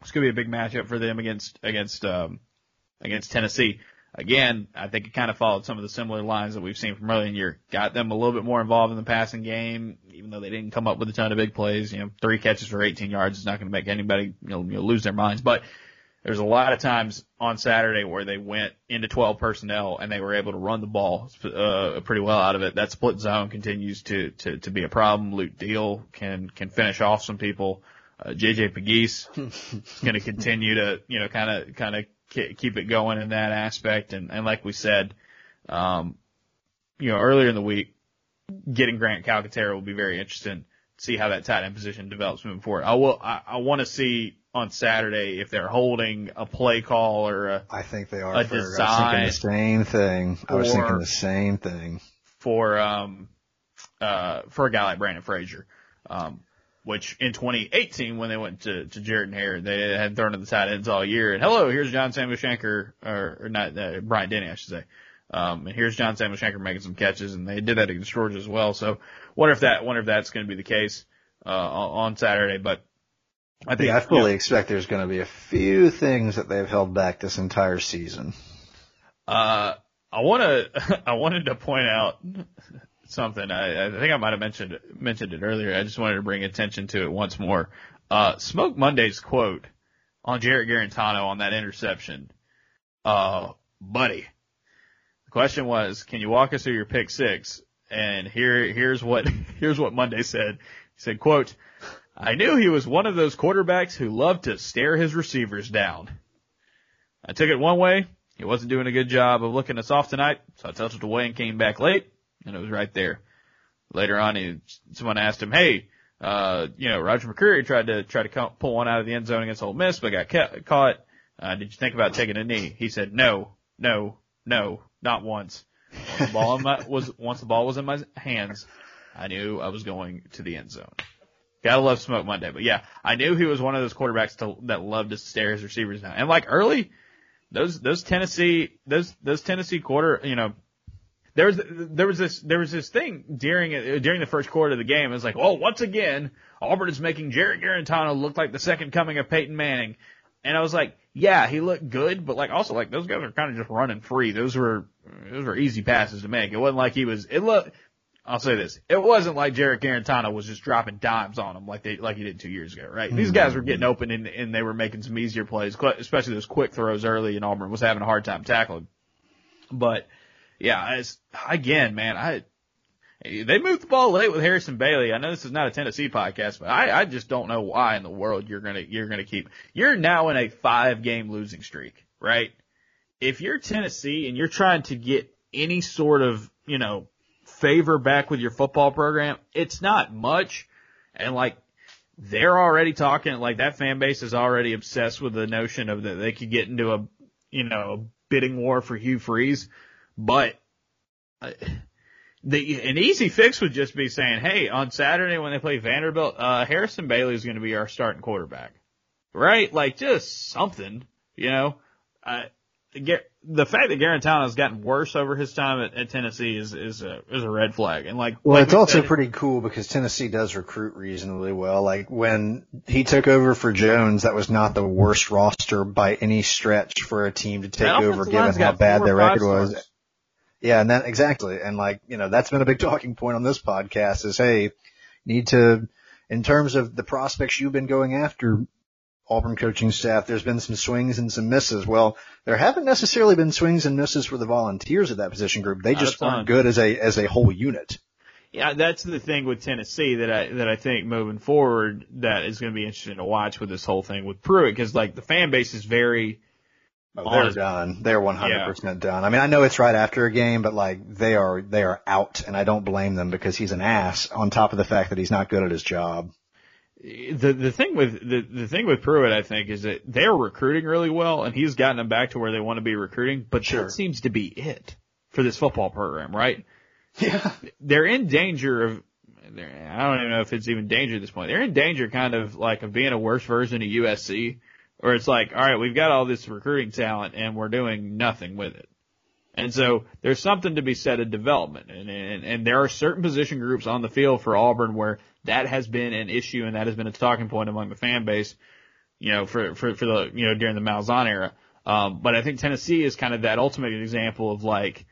It's gonna be a big matchup for them against against um, against Tennessee again, I think it kind of followed some of the similar lines that we've seen from earlier in the year. Got them a little bit more involved in the passing game, even though they didn't come up with a ton of big plays. You know, three catches for 18 yards is not going to make anybody you know, you know lose their minds. But there's a lot of times on Saturday where they went into 12 personnel and they were able to run the ball uh, pretty well out of it. That split zone continues to to, to be a problem. Luke Deal can can finish off some people. Uh, JJ Pegues is going to continue to you know kind of kind of keep it going in that aspect. And, and like we said, um, you know, earlier in the week, getting Grant Calcaterra will be very interesting. to See how that tight end position develops moving forward. I will. I, I want to see on Saturday if they're holding a play call or a. I think they are. A for, design. I was thinking the same thing. I was thinking the same thing. For um, uh, for a guy like Brandon Frazier, um, which in 2018 when they went to to and Hare, they had thrown to the tight ends all year. And hello, here's John Samuel Shenker, or, or not uh, Brian Denny, I should say. Um, and here's John Samuel Shenker making some catches, and they did that against Georgia as well. So wonder if that wonder if that's going to be the case uh, on Saturday. But I think yeah, I fully you know, expect there's going to be a few things that they've held back this entire season. Uh, I want to I wanted to point out something. I, I think I might have mentioned mentioned it earlier. I just wanted to bring attention to it once more. Uh, Smoke Monday's quote on Jarrett Guarantano on that interception. Uh, buddy, the question was, can you walk us through your pick six? And here, here's what, here's what Monday said. He said, quote, I knew he was one of those quarterbacks who loved to stare his receivers down. I took it one way. He wasn't doing a good job of looking us off tonight, so I tilted away and came back late, and it was right there. Later on, he, someone asked him, "Hey, uh, you know, Roger McCreary tried to try to pull one out of the end zone against Ole Miss, but got ca- caught. Uh, did you think about taking a knee?" He said, "No, no, no, not once. Once the ball my, was, once the ball was in my hands, I knew I was going to the end zone. Gotta love Smoke Monday. But yeah, I knew he was one of those quarterbacks to, that loved to stare his receivers down. And like early, those, those Tennessee, those, those Tennessee quarter, you know, there was, there was this, there was this thing during, during the first quarter of the game. It was like, oh, once again, Auburn is making Jarrett Guarantano look like the second coming of Peyton Manning. And I was like, yeah, he looked good, but like also like those guys are kind of just running free. Those were those were easy passes to make. It wasn't like he was. It looked. I'll say this: it wasn't like Jarrett Guarantano was just dropping dimes on them like they like he did two years ago, right? Mm-hmm. These guys were getting open and, and they were making some easier plays, especially those quick throws early. And Auburn was having a hard time tackling. But yeah, it's, again, man, I they moved the ball late with Harrison Bailey. I know this is not a Tennessee podcast, but I, I just don't know why in the world you're gonna you're gonna keep. You're now in a five game losing streak, right? If you're Tennessee and you're trying to get any sort of you know favor back with your football program, it's not much, and like they're already talking like that fan base is already obsessed with the notion of that they could get into a you know bidding war for Hugh Freeze, but. Uh, the an easy fix would just be saying, hey, on Saturday when they play Vanderbilt, uh, Harrison Bailey is going to be our starting quarterback, right? Like just something, you know. Uh, the fact that Guarantano has gotten worse over his time at, at Tennessee is is a is a red flag. And like, well, like it's also said, pretty cool because Tennessee does recruit reasonably well. Like when he took over for Jones, that was not the worst roster by any stretch for a team to take over, given how bad their record stars. was. Yeah, and that exactly. And like, you know, that's been a big talking point on this podcast is, hey, need to, in terms of the prospects you've been going after, Auburn coaching staff, there's been some swings and some misses. Well, there haven't necessarily been swings and misses for the volunteers of that position group. They just aren't good as a, as a whole unit. Yeah, that's the thing with Tennessee that I, that I think moving forward that is going to be interesting to watch with this whole thing with Pruitt because like the fan base is very, Oh, they're done. They're 100% yeah. done. I mean, I know it's right after a game, but like they are, they are out and I don't blame them because he's an ass on top of the fact that he's not good at his job. The, the thing with, the, the thing with Pruitt, I think, is that they're recruiting really well and he's gotten them back to where they want to be recruiting, but sure. that seems to be it for this football program, right? Yeah. They're in danger of, I don't even know if it's even danger at this point. They're in danger kind of like of being a worse version of USC or it's like, all right, we've got all this recruiting talent and we're doing nothing with it. And so there's something to be said of development. And, and, and there are certain position groups on the field for Auburn where that has been an issue and that has been a talking point among the fan base, you know, for, for, for the, you know, during the Malzahn era. Um, but I think Tennessee is kind of that ultimate example of like,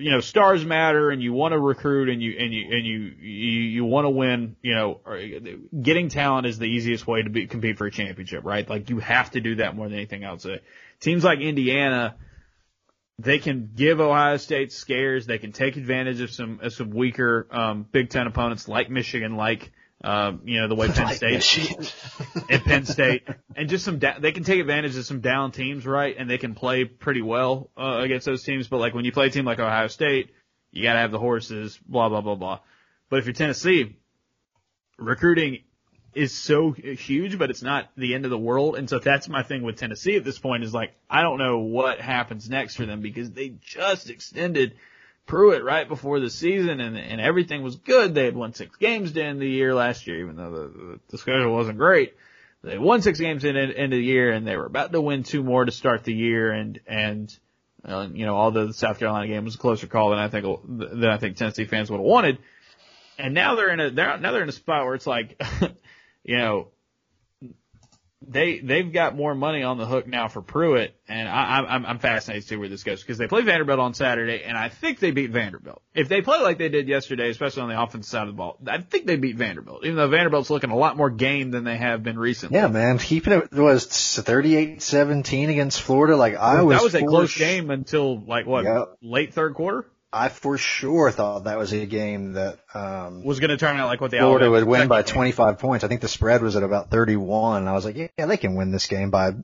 you know, stars matter and you want to recruit and you, and you, and you, you, you want to win, you know, getting talent is the easiest way to be, compete for a championship, right? Like you have to do that more than anything else. Teams like Indiana, they can give Ohio State scares. They can take advantage of some, of some weaker, um, Big Ten opponents like Michigan, like, Um, you know, the way Penn Like State and Penn State, and just some da- they can take advantage of some down teams, right? And they can play pretty well uh, against those teams. But like when you play a team like Ohio State, you got to have the horses, blah blah blah blah. But if you're Tennessee, recruiting is so huge, but it's not the end of the world. And so that's my thing with Tennessee at this point is like I don't know what happens next for them because they just extended Pruitt right before the season and, and everything was good. They had won six games to end the year last year, even though the, the schedule wasn't great. They won six games in the end of the year and they were about to win two more to start the year and, and, uh, you know, although the South Carolina game was a closer call than I think, than I think Tennessee fans would have wanted. And now they're in a, they're, now they're in a spot where it's like, you know, they they've got more money on the hook now for Pruitt, and I, I'm I'm fascinated to see where this goes because they play Vanderbilt on Saturday, and I think they beat Vanderbilt. If they play like they did yesterday, especially on the offensive side of the ball, I think they beat Vanderbilt, even though Vanderbilt's looking a lot more game than they have been recently. Yeah, man, keeping it was 38-17 against Florida. Like I was, that was a close game until like what Yep. late third quarter I for sure thought that was a game that um, was going to turn out like what the Florida Alabama would win by game. 25 points. I think the spread was at about 31. I was like, yeah, they can win this game by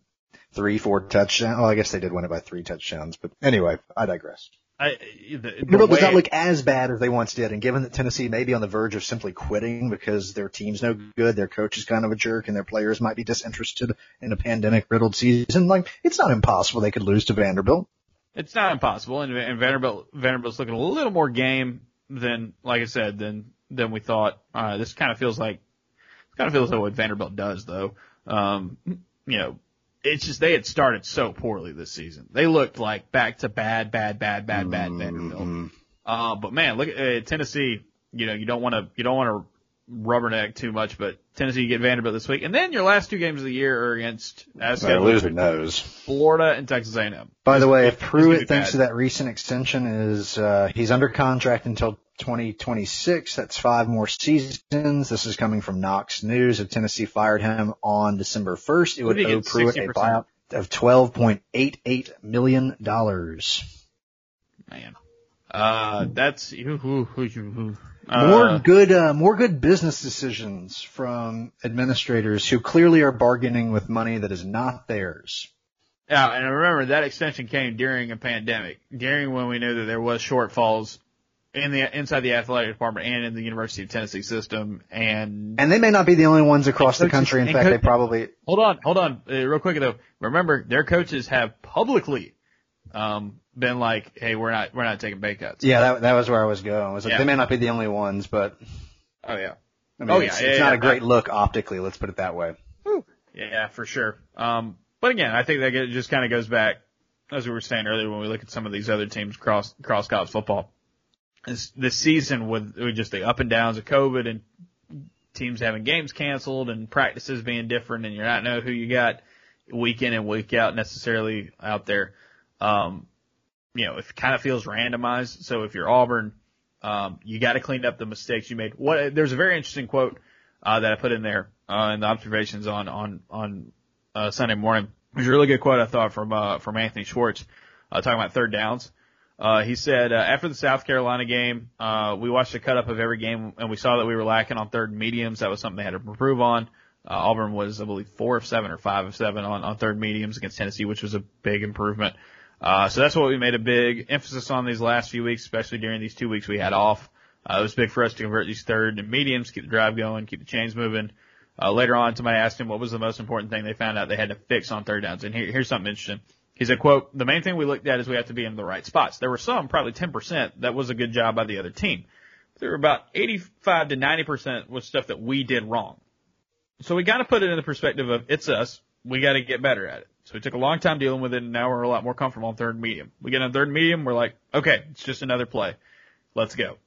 three, four touchdowns. Well, I guess they did win it by three touchdowns, but anyway, I digress. I, the, the Vanderbilt does not look as bad as they once did, and given that Tennessee may be on the verge of simply quitting because their team's no good, their coach is kind of a jerk, and their players might be disinterested in a pandemic-riddled season, like it's not impossible they could lose to Vanderbilt. It's not impossible, and, and Vanderbilt Vanderbilt's looking a little more game than, like I said, than than we thought. Uh, this kind of feels like kind of feels like what Vanderbilt does, though. Um, you know, it's just they had started so poorly this season. They looked like back to bad, bad, bad, bad, bad Vanderbilt. Mhm. Uh, but man, look at uh, Tennessee. You know, you don't want to you don't want to rubberneck too much, but Tennessee you get Vanderbilt this week, and then your last two games of the year are against as They're scheduled, losing nose. Florida and Texas A&M. By the way, if It's gonna Pruitt be thinks bad. that recent extension is, uh, he's under contract until 2026. That's five more seasons. This is coming from Knox News. If Tennessee fired him on December 1st, it would What did owe Pruitt a 60%? buyout of $12.88 million. Man. Uh, that's, ooh, ooh, ooh, ooh. More Uh, good, uh, more good business decisions from administrators who clearly are bargaining with money that is not theirs. yeah, and remember that extension came during a pandemic, during when we knew that there was shortfalls in the, inside the athletic department and in the University of Tennessee system. And And they may not be the only ones across the country. In fact, co- they probably, hold on, hold on, uh, real quick though. Remember, their coaches have publicly, um, been like, hey, we're not, we're not taking pay cuts. Yeah, that that was where I was going. Was like Yeah. they may not be the only ones, but Oh yeah. I mean, Oh, yeah, it's, yeah, it's not yeah. a great look optically. Let's put it that way. Yeah, for sure. Um, but again, I think that it just kind of goes back, as we were saying earlier, when we look at some of these other teams across across college football. This this season with, with just the up and downs of COVID and teams having games canceled and practices being different, and you're not know who you got week in and week out necessarily out there. Um, you know, it kind of feels randomized. So if you're Auburn, um, you got to clean up the mistakes you made. What there's a very interesting quote uh, that I put in there uh, in the observations on on on uh, Sunday morning. It was a really good quote I thought from uh, from Anthony Schwartz uh, talking about third downs. Uh, he said uh, after the South Carolina game, uh, we watched a cut up of every game and we saw that we were lacking on third and mediums. That was something they had to improve on. Uh, Auburn was, I believe, four of seven or five of seven on, on third mediums against Tennessee, which was a big improvement. Uh, so that's what we made a big emphasis on these last few weeks, especially during these two weeks we had off. Uh, it was big for us to convert these third and mediums, keep the drive going, keep the chains moving. Uh, later on, somebody asked him what was the most important thing they found out they had to fix on third downs. And here, here's something interesting. He said, quote, the main thing we looked at is we have to be in the right spots. There were some, probably 10%, that was a good job by the other team. There were about 85 to 90% was stuff that we did wrong. So we got to put it in the perspective of it's us. We got to get better at it. So we took a long time dealing with it, and now we're a lot more comfortable on third and medium. We get on third and medium, we're like, okay, it's just another play. Let's go.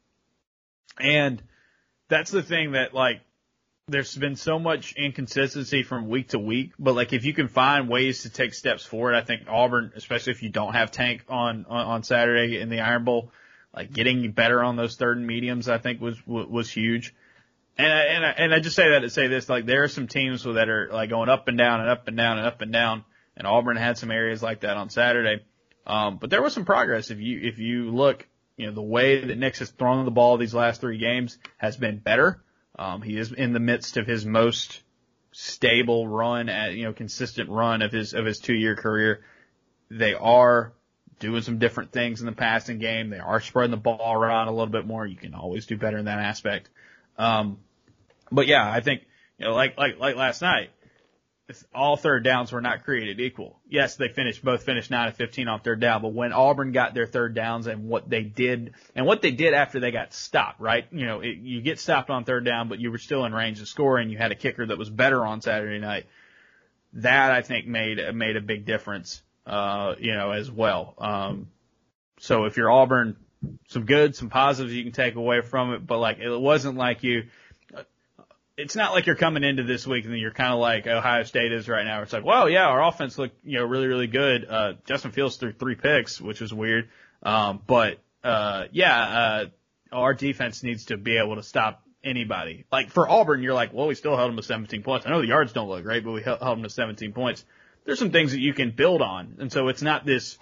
And that's the thing that like, there's been so much inconsistency from week to week, but like if you can find ways to take steps forward, I think Auburn, especially if you don't have Tank on on, Saturday in the Iron Bowl, like getting better on those third and mediums, I think was was huge. And I, and I, and I just say that to say this, like there are some teams that are like going up and down and up and down and up and down, and Auburn had some areas like that on Saturday. Um, but there was some progress if you if you look, you know, the way that Nix has thrown the ball these last three games has been better. Um, he is in the midst of his most stable run at, you know, consistent run of his, of his two year career. They are doing some different things in the passing game. They are spreading the ball around a little bit more. You can always do better in that aspect. Um, but yeah, I think, you know, like, like, like last night, all third downs were not created equal. Yes, they finished, both finished 9 of 15 on third down, but when Auburn got their third downs and what they did, and what they did after they got stopped, right? You know, it, you get stopped on third down, but you were still in range of scoring. You had a kicker that was better on Saturday night. That I think made, made a big difference, uh, you know, as well. Um, so if you're Auburn, some good, some positives you can take away from it, but like, it wasn't like you, it's not like you're coming into this week and you're kind of like Ohio State is right now. It's like, well, yeah, our offense looked, you know, really, really good. Uh, Justin Fields threw three picks, which was weird. Um, but, uh, yeah, uh, our defense needs to be able to stop anybody. Like for Auburn, you're like, well, we still held them to 17 points. I know the yards don't look great, but we held them to 17 points. There's some things that you can build on. And so it's not this,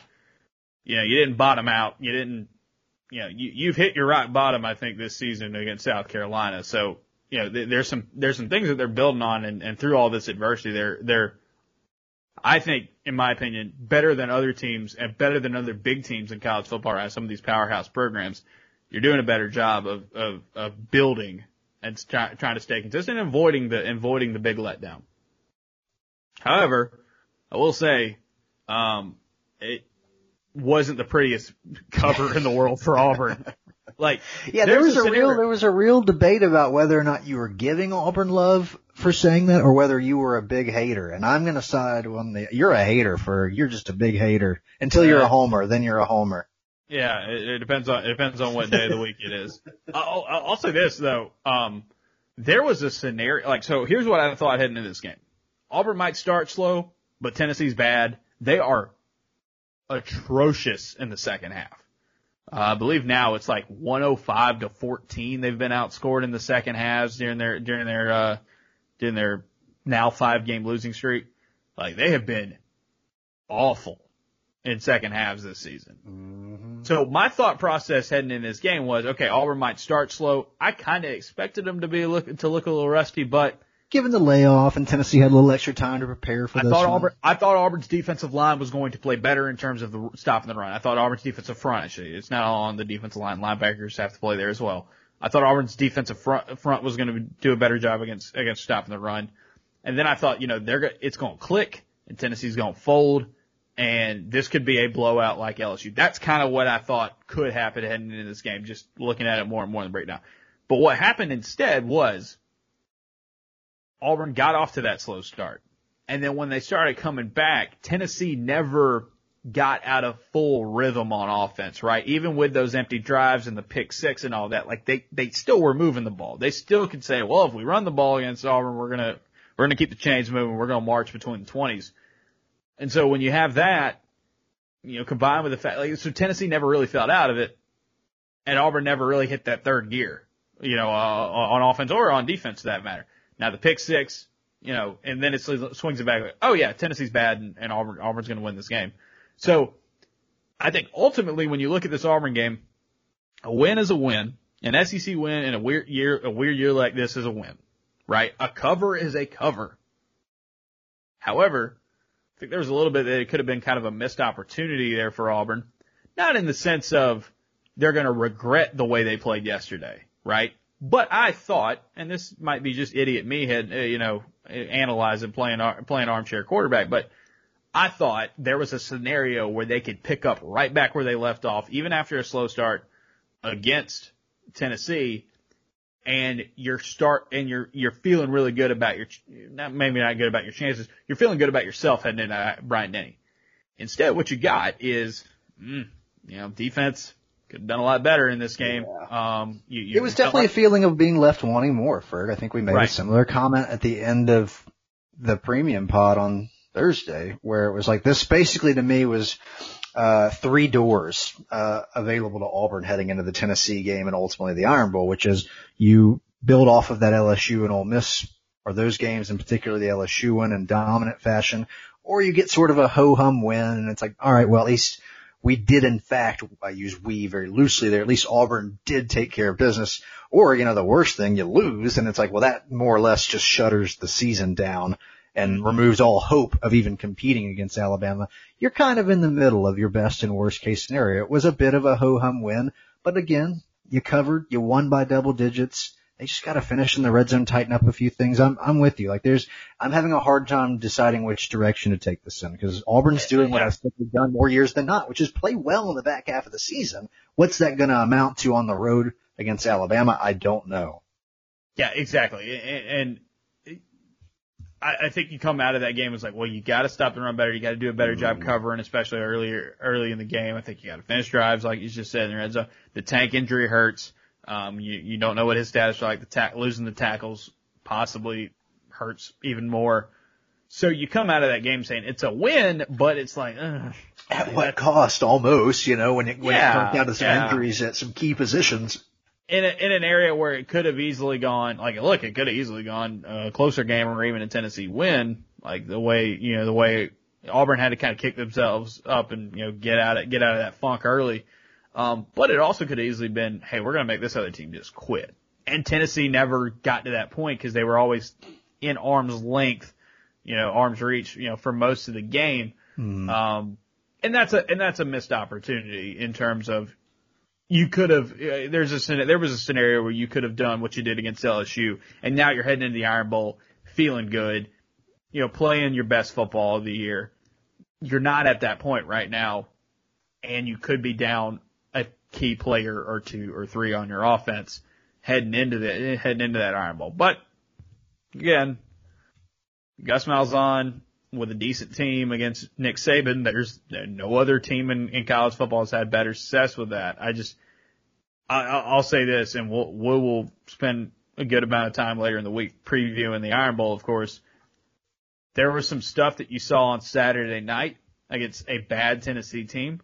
you know, you didn't bottom out. You didn't, you know, you, you've hit your rock bottom, I think, this season against South Carolina. So you know, there's some there's some things that they're building on, and, and through all this adversity, they're they're, I think, in my opinion, better than other teams and better than other big teams in college football. Right, some of these powerhouse programs, you're doing a better job of of, of building and try, trying to stay consistent, and avoiding the avoiding the big letdown. However, I will say, um, it wasn't the prettiest cover in the world for Auburn. Like, yeah, there was a, a real there was a real debate about whether or not you were giving Auburn love for saying that, or whether you were a big hater. And I'm going to side on the you're a hater for you're just a big hater until you're a homer, then you're a homer. Yeah, it, it depends on it depends on what day of the week it is. I'll, I'll say this though, um, there was a scenario like so. Here's what I thought heading into this game: Auburn might start slow, but Tennessee's bad. They are atrocious in the second half. Uh, I believe now it's like 105 to 14. They've been outscored in the second halves during their during their uh, during their now five game losing streak. Like they have been awful in second halves this season. Mm-hmm. So my thought process heading in this game was, okay, Auburn might start slow. I kind of expected them to be look to look a little rusty, but given the layoff and Tennessee had a little extra time to prepare for I this. Thought Auburn, I thought Auburn's defensive line was going to play better in terms of the stopping the run. I thought Auburn's defensive front, actually, it's not all on the defensive line. Linebackers have to play there as well. I thought Auburn's defensive front, front was going to do a better job against, against stopping the run. And then I thought, you know, they're, it's going to click and Tennessee's going to fold and this could be a blowout like LSU. That's kind of what I thought could happen heading into this game, just looking at it more and more in the breakdown. But what happened instead was Auburn got off to that slow start. And then when they started coming back, Tennessee never got out of full rhythm on offense, right? Even with those empty drives and the pick six and all that, like they, they still were moving the ball. They still could say, well, if we run the ball against Auburn, we're going to, we're going to keep the chains moving. We're going to march between the twenties. And so when you have that, you know, combined with the fact, like, so Tennessee never really felt out of it and Auburn never really hit that third gear, you know, uh, on offense or on defense to that matter. Now the pick six, you know, and then it swings it back. Like, oh yeah, Tennessee's bad and, and Auburn, Auburn's going to win this game. So I think ultimately when you look at this Auburn game, a win is a win. An SEC win in a weird year, a weird year like this is a win, right? A cover is a cover. However, I think there was a little bit that it could have been kind of a missed opportunity there for Auburn. Not in the sense of they're going to regret the way they played yesterday, right? But I thought, and this might be just idiot me had, uh, you know, analyzing playing, playing armchair quarterback, but I thought there was a scenario where they could pick up right back where they left off, even after a slow start against Tennessee, and you're start and you're you're feeling really good about your not maybe not good about your chances. You're feeling good about yourself heading into Bryant-Denny. Instead, what you got is, mm, you know, defense could have done a lot better in this game. Yeah. Um, you, you it was definitely like, a feeling of being left wanting more, Ferg. I think we made right. a similar comment at the end of the premium pod on Thursday, where it was like this basically to me was uh, three doors uh, available to Auburn heading into the Tennessee game and ultimately the Iron Bowl, which is you build off of that LSU and Ole Miss or those games, in particular the LSU one in dominant fashion, or you get sort of a ho hum win and it's like, all right, well at least we did in fact, I use we very loosely there, at least Auburn did take care of business. Or, you know, the worst thing, you lose and it's like, well, that more or less just shutters the season down and removes all hope of even competing against Alabama. You're kind of in the middle of your best and worst case scenario. It was a bit of a ho-hum win, but again, you covered, you won by double digits they just got to finish in the red zone, tighten up a few things. I'm I'm with you. Like there's I'm having a hard time deciding which direction to take this in because Auburn's doing what I've they've done more years than not, which is play well in the back half of the season. What's that going to amount to on the road against Alabama? I don't know. Yeah, exactly. And, and I, I think you come out of that game it's like, well, you got to stop the run better. You got to do a better job mm-hmm. covering, especially earlier early in the game. I think you got to finish drives, like you just said in the red zone. The tank injury hurts. Um, you, you don't know what his status is like. The ta- losing the tackles possibly hurts even more. So you come out of that game saying it's a win, but it's like, ugh. at what cost? Almost, you know, when it when yeah, it comes down to some yeah. injuries at some key positions. In a, in an area where it could have easily gone, like look, it could have easily gone a closer game or even a Tennessee win, like the way you know the way Auburn had to kind of kick themselves up and you know get out of get out of that funk early. Um, but it also could have easily been, hey, we're going to make this other team just quit. And Tennessee never got to that point because they were always in arm's length, you know, arm's reach, you know, for most of the game. Mm. Um, and that's a, and that's a missed opportunity in terms of you could have, uh, there's a, there was a scenario where you could have done what you did against LSU and now you're heading into the Iron Bowl feeling good, you know, playing your best football of the year. You're not at that point right now and you could be down key player or two or three on your offense heading into the heading into that Iron Bowl. But again, Gus Malzahn with a decent team against Nick Saban. There's no other team in, in college football has had better success with that. I just, I, I'll say this, and we'll we will spend a good amount of time later in the week previewing the Iron Bowl, of course. There was some stuff that you saw on Saturday night against a bad Tennessee team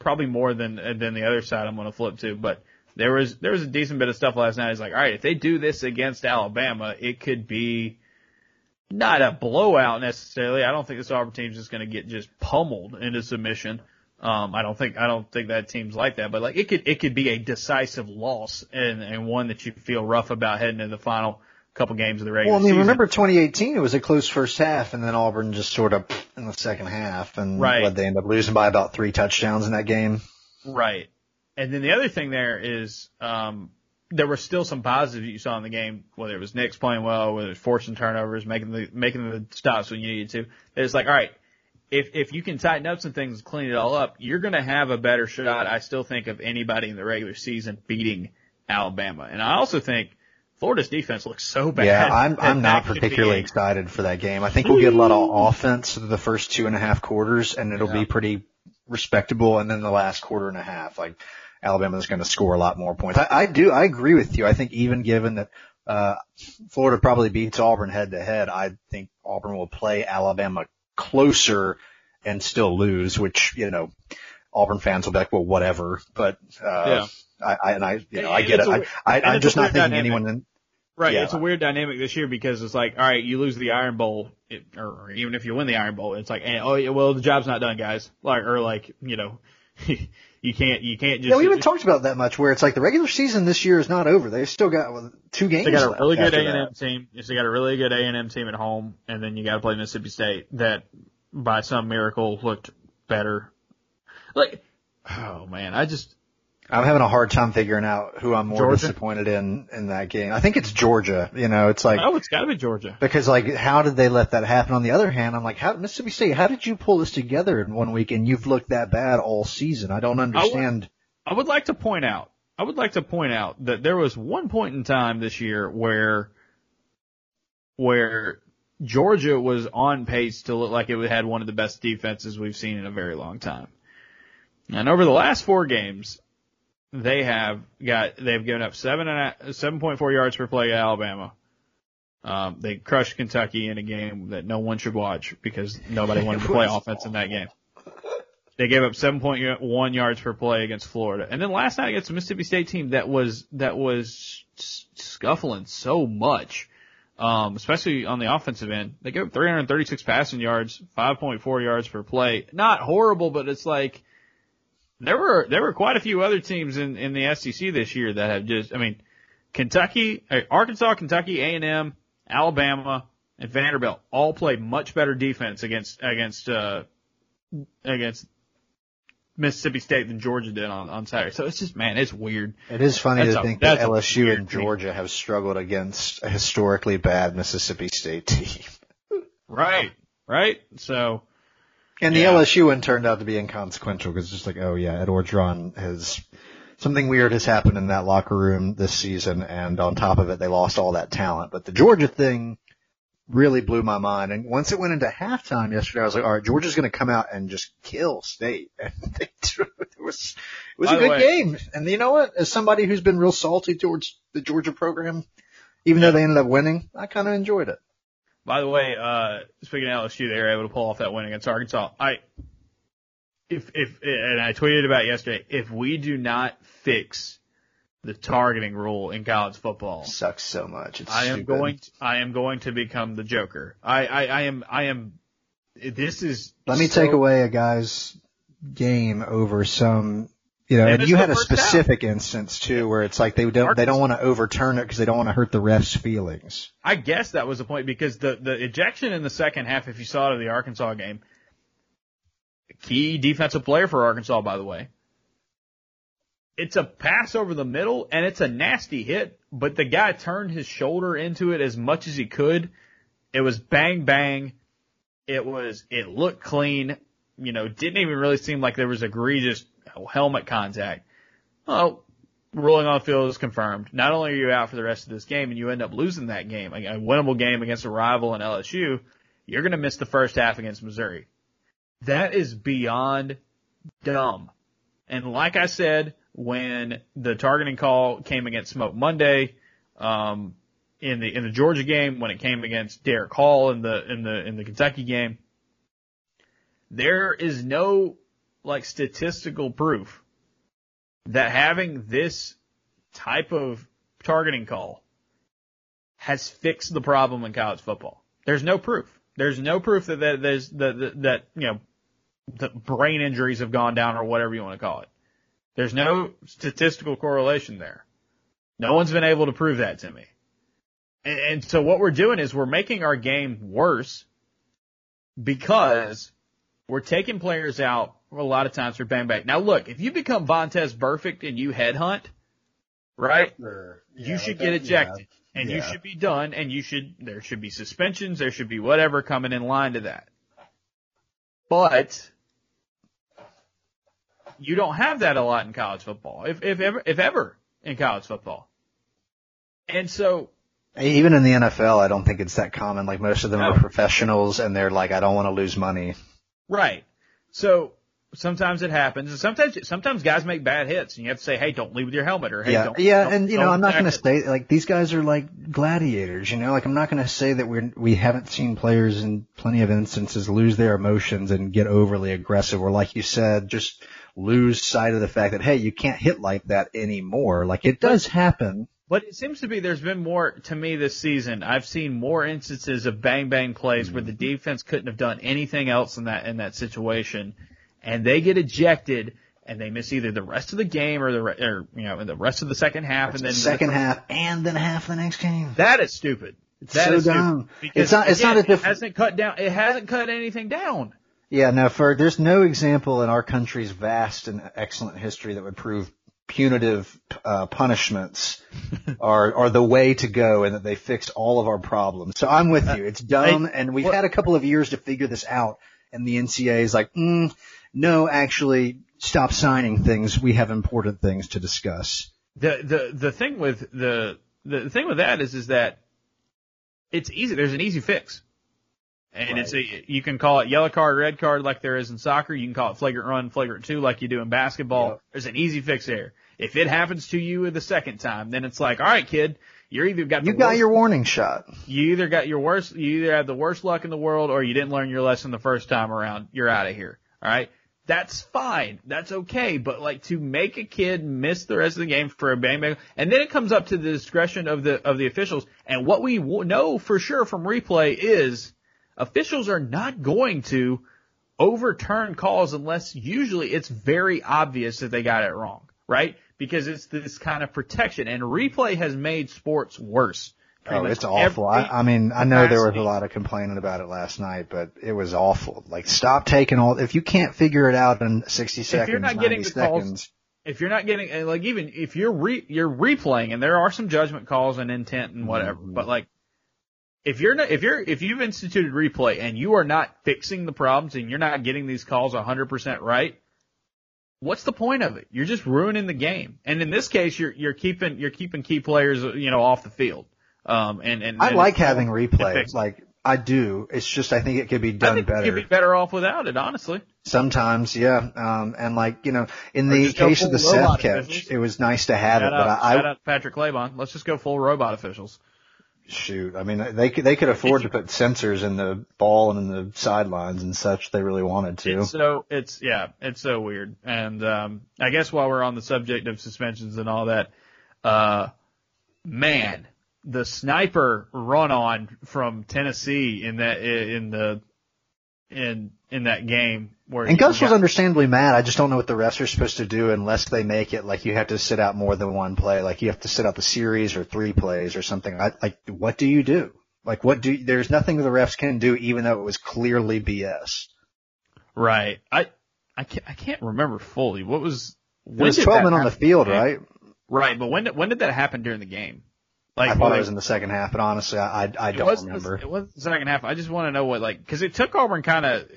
probably more than than the other side I'm going to flip to. But there was there was a decent bit of stuff last night. It's like, all right, if they do this against Alabama, it could be not a blowout necessarily. I don't think this Auburn team's just going to get just pummeled into submission. Um, I don't think I don't think that team's like that, but like it could it could be a decisive loss and and one that you feel rough about heading into the final couple games of the regular season. Well, I mean, season. remember 2018, it was a close first half, and then Auburn just sort of in the second half, and right. what they end up losing by about three touchdowns in that game. Right. And then the other thing there is, um, there were still some positives you saw in the game, whether it was Nix playing well, whether it was forcing turnovers, making the making the stops when you needed to. It's like, all right, if if you can tighten up some things, clean it all up, you're going to have a better shot. I still think of anybody in the regular season beating Alabama, and I also think Florida's defense looks so bad. Yeah, I'm I'm not particularly excited for that game. I think we'll get a lot of offense the first two and a half quarters, and it'll yeah. be pretty respectable. And then the last quarter and a half, like Alabama's going to score a lot more points. I, I do, I agree with you. I think even given that uh, Florida probably beats Auburn head to head, I think Auburn will play Alabama closer and still lose, which you know. Auburn fans will be like, well, whatever. But, uh, yeah. I, I, and I, you know, I get it. A, I, I, I'm just not thinking dynamic. anyone in, Right. Yeah. It's a weird dynamic this year because it's like, all right, you lose the Iron Bowl, it, or even if you win the Iron Bowl, it's like, eh, oh, yeah, well, the job's not done, guys. Like, or like, you know, you can't, you can't just. Yeah, we haven't talked about that much. Where it's like the regular season this year is not over. They've still got well, two games. They got a really good A and M team. They got a really good A and M team at home, and then you got to play Mississippi State that, by some miracle, looked better. Like, oh man, I just I'm having a hard time figuring out who I'm more Georgia? disappointed in in that game. I think it's Georgia. You know, it's like oh, it's got to be Georgia because like how did they let that happen? On the other hand, I'm like, how Mississippi State? How did you pull this together in one week and you've looked that bad all season? I don't understand. I would, I would like to point out. I would like to point out that there was one point in time this year where where Georgia was on pace to look like it had one of the best defenses we've seen in a very long time. And over the last four games, they have got they've given up seven and seven point four yards per play at Alabama. Um, they crushed Kentucky in a game that no one should watch because nobody wanted to play offense in that game. They gave up 7.1 yards per play against Florida. And then last night against the Mississippi State team that was, that was scuffling so much. Um, especially on the offensive end. They gave up 336 passing yards, 5.4 yards per play. Not horrible, but it's like, There were there were quite a few other teams in in the SEC this year that have just I mean Kentucky, uh, Arkansas, Kentucky, A and M, Alabama, and Vanderbilt all played much better defense against against uh, against Mississippi State than Georgia did on, on Saturday. So it's just man, it's weird. It is funny That's to a- think that LSU and team. Georgia have struggled against a historically bad Mississippi State team. Right, right. So And the Yeah. LSU one turned out to be inconsequential because it's just like, oh yeah, Ed Orgeron has something weird has happened in that locker room this season, and on top of it, they lost all that talent. But the Georgia thing really blew my mind. And once it went into halftime yesterday, I was like, all right, Georgia's going to come out and just kill State. And they, it was it was By a good way- game. And you know what? As somebody who's been real salty towards the Georgia program, even though they ended up winning, I kind of enjoyed it. By the way, uh, speaking of LSU, they were able to pull off that win against Arkansas. I, if, if, and I tweeted about yesterday, if we do not fix the targeting rule in college football, sucks so much. It's I am stupid. going, to, I am going to become the Joker. I, I, I am, I am, this is. Let me take away a guy's game over some, you know, And and you had a down. specific instance too where it's like they don't, they don't want to overturn it because they don't want to hurt the refs' feelings. I guess that was the point because the, the ejection in the second half, if you saw it of the Arkansas game, key defensive player for Arkansas, by the way. It's a pass over the middle and it's a nasty hit, but the guy turned his shoulder into it as much as he could. It was bang bang. It was, it looked clean. You know, didn't even really seem like there was egregious helmet contact. Well, ruling on field is confirmed. Not only are you out for the rest of this game and you end up losing that game, a winnable game against a rival in LSU, you're going to miss the first half against Missouri. That is beyond dumb. And like I said, when the targeting call came against Smoke Monday, um, in the in the Georgia game, when it came against Derick Hall in the in the in the Kentucky game, there is no like statistical proof that having this type of targeting call has fixed the problem in college football. There's no proof. There's no proof that that there's that that, that you know that brain injuries have gone down or whatever you want to call it. There's no statistical correlation there. No one's been able to prove that to me. And, and so what we're doing is we're making our game worse because we're taking players out a lot of times for bang bang. Now look, if you become Vontaze Burfict and you headhunt, right? you should get ejected and you should be done and you should, there should be suspensions, there should be whatever coming in line to that. But you don't have that a lot in college football, if, if ever, if ever in college football. And so Even in the NFL, I don't think it's that common. Like most of them No. are professionals and they're like, I don't want to lose money. Right. So sometimes it happens, and sometimes sometimes guys make bad hits, and you have to say, "Hey, don't leave with your helmet," or "Hey, yeah, don't." yeah, don't- and you know, I'm not going to say like these guys are like gladiators. You know, like I'm not going to say that we're we haven't seen players in plenty of instances lose their emotions and get overly aggressive, or like you said, just lose sight of the fact that hey, you can't hit like that anymore. Like it does happen. But it seems to be there's been more to me this season. I've seen more instances of bang bang plays where the mm-hmm. defense couldn't have done anything else in that in that situation, and they get ejected and they miss either the rest of the game or the re- or you know the rest of the second half, and then second half and then half the next game. That is stupid. That so is dumb. It's not- it's again, not as if- it hasn't cut down. It hasn't cut anything down. Yeah, no, for there's no example in our country's vast and excellent history that would prove punitive uh, punishments are are the way to go and that they fix all of our problems. So I'm with you. It's dumb, and we've had a couple of years to figure this out. And the NCAA is like, mm, no, actually, stop signing things. We have important things to discuss. The the the thing with the the thing with that is is that it's easy. There's an easy fix. And it's a, you can call it yellow card, red card like there is in soccer. You can call it flagrant run, flagrant two like you do in basketball. Yep. There's an easy fix there. If it happens to you the second time, then it's like, all right, kid, you're either got You got worst- your warning shot. you either got your worst, you either had the worst luck in the world or you didn't learn your lesson the first time around. You're out of here. All right. That's fine. That's okay. But like to make a kid miss the rest of the game for a bang bang, and then it comes up to the discretion of the, of the officials. And what we w- know for sure from replay is officials are not going to overturn calls unless usually it's very obvious that they got it wrong, right? Because it's this kind of protection and replay has made sports worse. Oh, it's awful. I, I mean, I know there was a lot of complaining about it last night, but it was awful. Like, stop taking all, if you can't figure it out in 60 seconds, if you're not getting the seconds, calls, if you're not getting, like, even if you're re, you're replaying and there are some judgment calls and intent and whatever, mm-hmm. but like, if you're not, if you're, if you've instituted replay and you are not fixing the problems and you're not getting these calls 100% right, what's the point of it? You're just ruining the game. And in this case, you're, you're keeping, you're keeping key players, you know, off the field. Um, and, and, I like having replay. Like, I do. It's just I think it could be done I think better. You'd be better off without it, honestly. Sometimes, yeah. Um, and like you know, in the case of the Seth catch, officials. it was nice to have shout it. Out, but I, shout out Patrick Claybon. Let's just go full robot officials shoot. I mean, they could, they could afford to put sensors in the ball and in the sidelines and such. If they really wanted to. It's so it's yeah, it's so weird. And um, I guess while we're on the subject of suspensions and all that, uh, man, the sniper run on from Tennessee in that in the in in that game where and Gus was understandably mad. I just don't know what the refs are supposed to do unless they make it like you have to sit out more than one play, like you have to sit out the series or three plays or something. I, like, what do you do? Like, what do there's nothing the refs can do, even though it was clearly BS. Right. I I can't I can't remember fully what was. When was 12 men on the field, right? Right, but when when did that happen during the game? Like, I thought like, it was in the second half, but honestly, I I, I don't remember. The, it was the second half. I just want to know what like because it took Auburn kind of.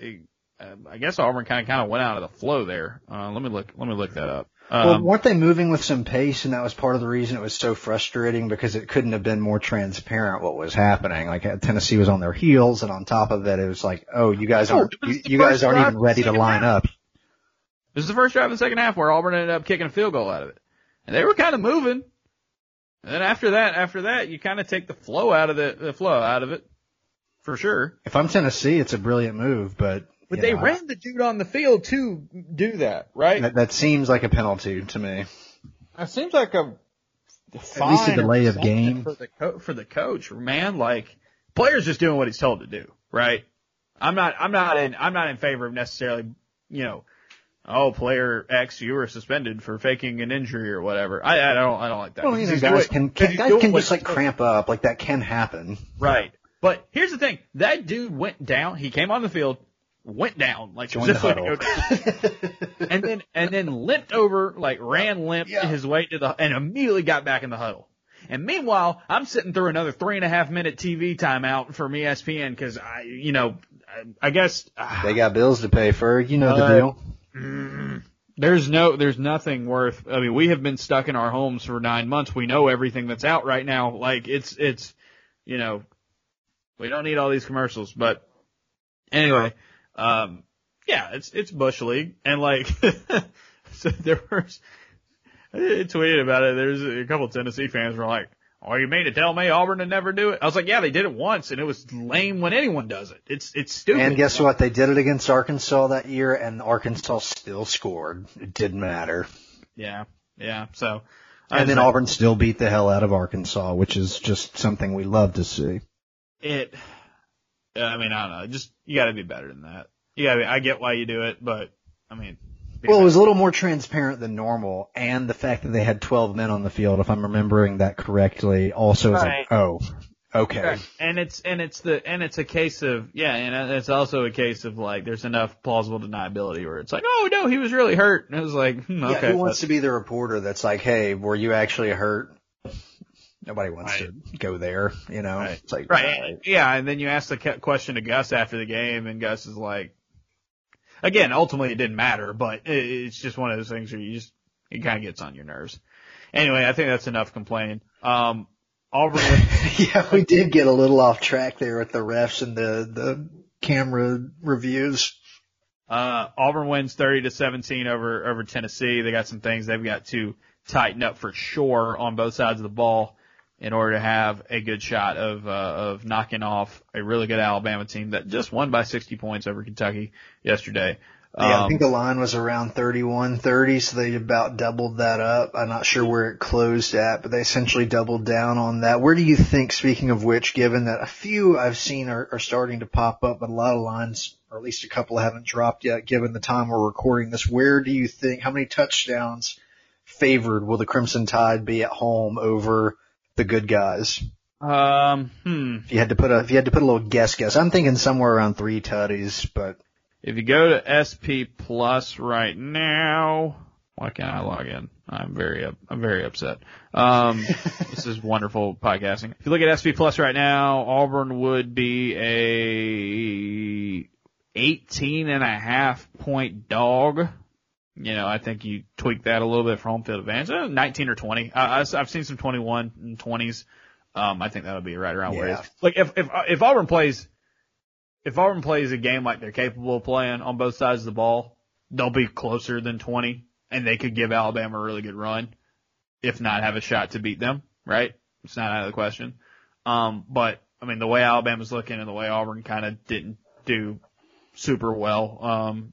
Uh, I guess Auburn kind of kind of went out of the flow there. Uh, let me look. Let me look that up. Um, well, weren't they moving with some pace, and that was part of the reason it was so frustrating because it couldn't have been more transparent what was happening. Like Tennessee was on their heels, and on top of it, it was like, oh, you guys aren't you, you guys aren't even ready to line half. up. This is the first drive of the second half where Auburn ended up kicking a field goal out of it, and they were kind of moving. And then after that, after that, you kind of take the flow out of the, the flow out of it, for sure. If I'm Tennessee, it's a brilliant move, but but they know, ran the dude on the field to do that, right? That, that seems like a penalty to me. That seems like a at least a delay of game for the co- for the coach, man. Like players just doing what he's told to do, right? I'm not I'm not in I'm not in favor of necessarily, you know, oh, player X, you were suspended for faking an injury or whatever. I, I don't, I don't like that. Well, know, guys can, can, guys can just like cramp up, like that can happen. Right. But here's the thing. That dude went down. He came on the field, went down, like Joined the go down. and then, and then limped over, like ran limp yeah. his way to the, and immediately got back in the huddle. And meanwhile, I'm sitting through another three and a half minute TV timeout from ESPN because I, you know, I, I guess they got bills to pay for. You know uh, the deal. Mm, there's no, there's nothing worth. I mean, we have been stuck in our homes for nine months. We know everything that's out right now. Like it's, it's, you know, we don't need all these commercials. But anyway, um, yeah, it's it's Bush League, and like, so there was. I tweeted about it. There's a couple Tennessee fans were like, Oh, you mean to tell me Auburn would never do it? I was like, yeah, they did it once and it was lame when anyone does it. It's, it's stupid. And guess what? They did it against Arkansas that year and Arkansas still scored. It didn't matter. Yeah. Yeah. So. And then Auburn still beat the hell out of Arkansas, which is just something we love to see. It, I mean, I don't know. Just, you gotta be better than that. You gotta be, I get why you do it, but I mean, well, it was a little more transparent than normal, and the fact that they had 12 men on the field, if I'm remembering that correctly, also is right. like, oh, okay. Right. And it's and it's the and it's a case of yeah, and it's also a case of like there's enough plausible deniability where it's like, oh no, he was really hurt, and it was like, hmm, okay. Yeah, who wants to be the reporter that's like, hey, were you actually hurt? Nobody wants right. to go there, you know. Right. It's like, right. Yeah, and then you ask the question to Gus after the game, and Gus is like, Again, ultimately it didn't matter, but it's just one of those things where you just, it kind of gets on your nerves. Anyway, I think that's enough complaining. Um, Auburn. yeah, we did get a little off track there with the refs and the, the camera reviews. Uh, Auburn wins 30 to 17 over, over Tennessee. They got some things they've got to tighten up for sure on both sides of the ball in order to have a good shot of uh, of knocking off a really good Alabama team that just won by 60 points over Kentucky yesterday. Yeah, I Um, think the line was around 31, 30, so they about doubled that up. I'm not sure where it closed at, but they essentially doubled down on that. Where do you think, speaking of which, given that a few I've seen are, are starting to pop up, but a lot of lines, or at least a couple haven't dropped yet, given the time we're recording this, where do you think, how many touchdowns favored will the Crimson Tide be at home over the good guys? um, hmm. If you had to put a, if you had to put a little guess guess, I'm thinking somewhere around three tutties, but If you go to SP Plus right now, why can't I log in? I'm very, I'm very upset. Um, this is wonderful podcasting. If you look at SP Plus right now, Auburn would be a 18 and a half point dog. You know, I think you tweak that a little bit for home field advantage. Uh, 19 or 20. Uh, I- I've seen some 21 and 20s. Um, I think that'll be right around where it Yeah. is. Like if, if, if Auburn plays if Auburn plays a game like they're capable of playing on both sides of the ball, they'll be closer than 20 and they could give Alabama a really good run, if not have a shot to beat them, right? It's not out of the question. Um, but I mean, the way Alabama's looking and the way Auburn kind of didn't do super well, um,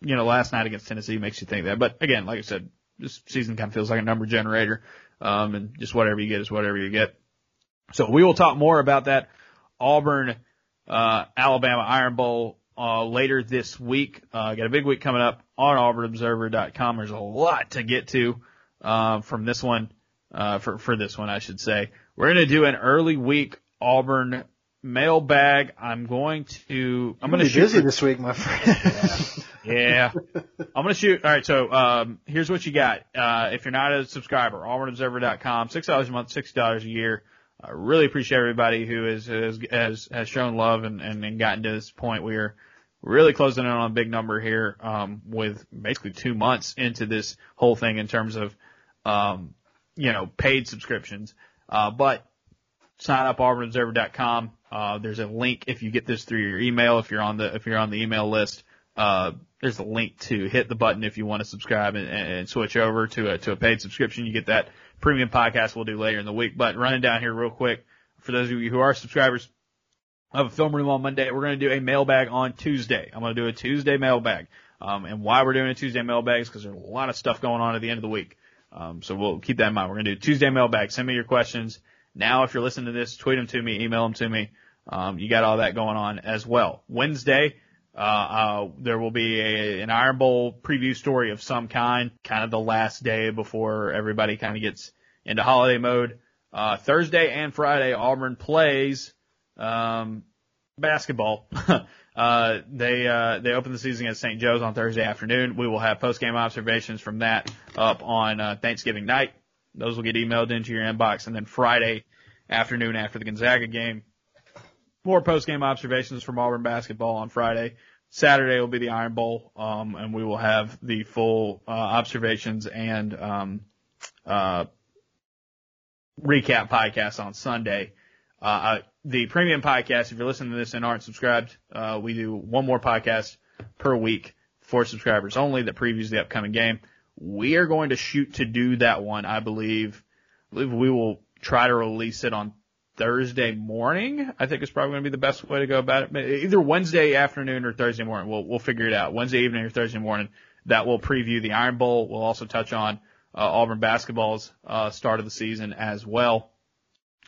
you know, last night against Tennessee makes you think that. But again, like I said, this season kind of feels like a number generator. Um, and just whatever you get is whatever you get. So we will talk more about that Auburn, uh, Alabama Iron Bowl, uh, later this week. Uh, got a big week coming up on auburnobserver.com. There's a lot to get to, uh, from this one, uh, for, for this one, I should say. We're going to do an early week Auburn mailbag. I'm going to, I'm going to be busy for- this week, my friend. yeah. I'm gonna shoot. All right. So, um, here's what you got. Uh, if you're not a subscriber, auburnobserver.com, $6 a month, $6 a year. I really appreciate everybody who has, has, has, has shown love and, and, and gotten to this point. We are really closing in on a big number here, um, with basically two months into this whole thing in terms of, um, you know, paid subscriptions. Uh, but sign up auburnobserver.com. Uh, there's a link if you get this through your email, if you're on the, if you're on the email list, uh, there's a link to hit the button if you want to subscribe and, and switch over to a, to a paid subscription. You get that premium podcast we'll do later in the week. But running down here real quick, for those of you who are subscribers of a film room on Monday, we're going to do a mailbag on Tuesday. I'm going to do a Tuesday mailbag. Um, and why we're doing a Tuesday mailbag is because there's a lot of stuff going on at the end of the week. Um, so we'll keep that in mind. We're going to do Tuesday mailbag. Send me your questions. Now, if you're listening to this, tweet them to me, email them to me. Um, you got all that going on as well. Wednesday, uh, uh, there will be a, an Iron Bowl preview story of some kind, kind of the last day before everybody kind of gets into holiday mode. Uh, Thursday and Friday, Auburn plays, um, basketball. uh, they, uh, they open the season against St. Joe's on Thursday afternoon. We will have post-game observations from that up on, uh, Thanksgiving night. Those will get emailed into your inbox. And then Friday afternoon after the Gonzaga game, more post-game observations from Auburn basketball on Friday. Saturday will be the Iron Bowl, um, and we will have the full uh, observations and um, uh, recap podcast on Sunday. Uh, the premium podcast, if you're listening to this and aren't subscribed, uh, we do one more podcast per week for subscribers only that previews the upcoming game. We are going to shoot to do that one, I believe. I believe we will try to release it on Thursday morning. I think is probably going to be the best way to go about it. Either Wednesday afternoon or Thursday morning. We'll we'll figure it out. Wednesday evening or Thursday morning. That will preview the Iron Bowl. We'll also touch on uh, Auburn basketball's uh, start of the season as well.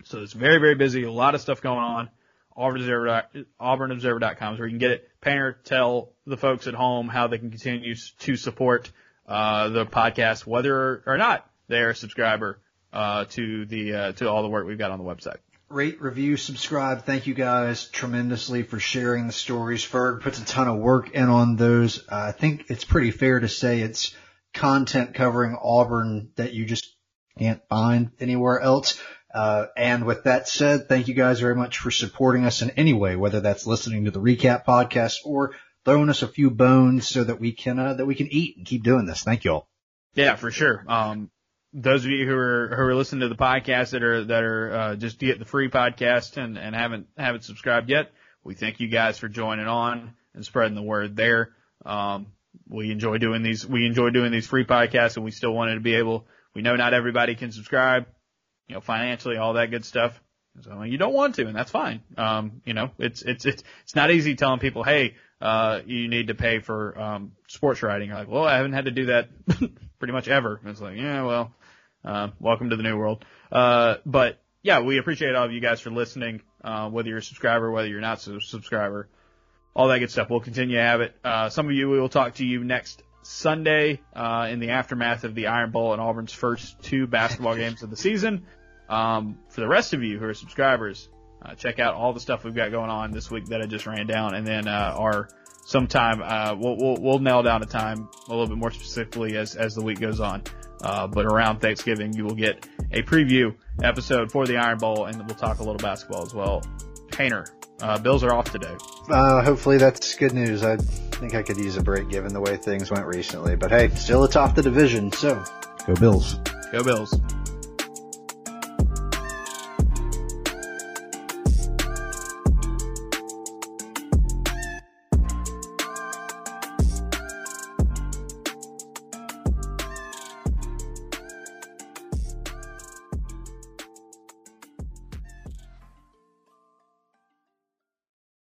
So it's very very busy. A lot of stuff going on. AuburnObserver, AuburnObserver.com is where you can get it. Painter, tell the folks at home how they can continue to support uh, the podcast, whether or not they're a subscriber uh, to the uh, to all the work we've got on the website. Rate, review, subscribe. Thank you guys tremendously for sharing the stories. Ferg puts a ton of work in on those. I think it's pretty fair to say it's content covering Auburn that you just can't find anywhere else. Uh, and with that said, thank you guys very much for supporting us in any way, whether that's listening to the recap podcast or throwing us a few bones so that we can, uh, that we can eat and keep doing this. Thank you all. Yeah, for sure. Um, those of you who are who are listening to the podcast that are that are uh, just get the free podcast and and haven't haven't subscribed yet, we thank you guys for joining on and spreading the word there. Um, we enjoy doing these. We enjoy doing these free podcasts, and we still wanted to be able. We know not everybody can subscribe, you know, financially, all that good stuff. So you don't want to, and that's fine. Um, you know, it's it's it's it's not easy telling people, hey, uh, you need to pay for um, sports writing. You're like, well, I haven't had to do that pretty much ever. And it's like, yeah, well, uh, welcome to the new world. Uh, but yeah, we appreciate all of you guys for listening. Uh, whether you're a subscriber, whether you're not a subscriber, all that good stuff. We'll continue to have it. Uh, some of you, we will talk to you next Sunday uh, in the aftermath of the Iron Bowl and Auburn's first two basketball games of the season. Um, for the rest of you who are subscribers, uh, check out all the stuff we've got going on this week that I just ran down, and then uh, our sometime uh, we'll, we'll we'll nail down a time a little bit more specifically as as the week goes on. Uh, but around Thanksgiving, you will get a preview episode for the Iron Bowl, and we'll talk a little basketball as well. Painter, uh, Bills are off today. Uh, hopefully that's good news. I think I could use a break given the way things went recently. But hey, still atop the division, so go Bills. Go Bills.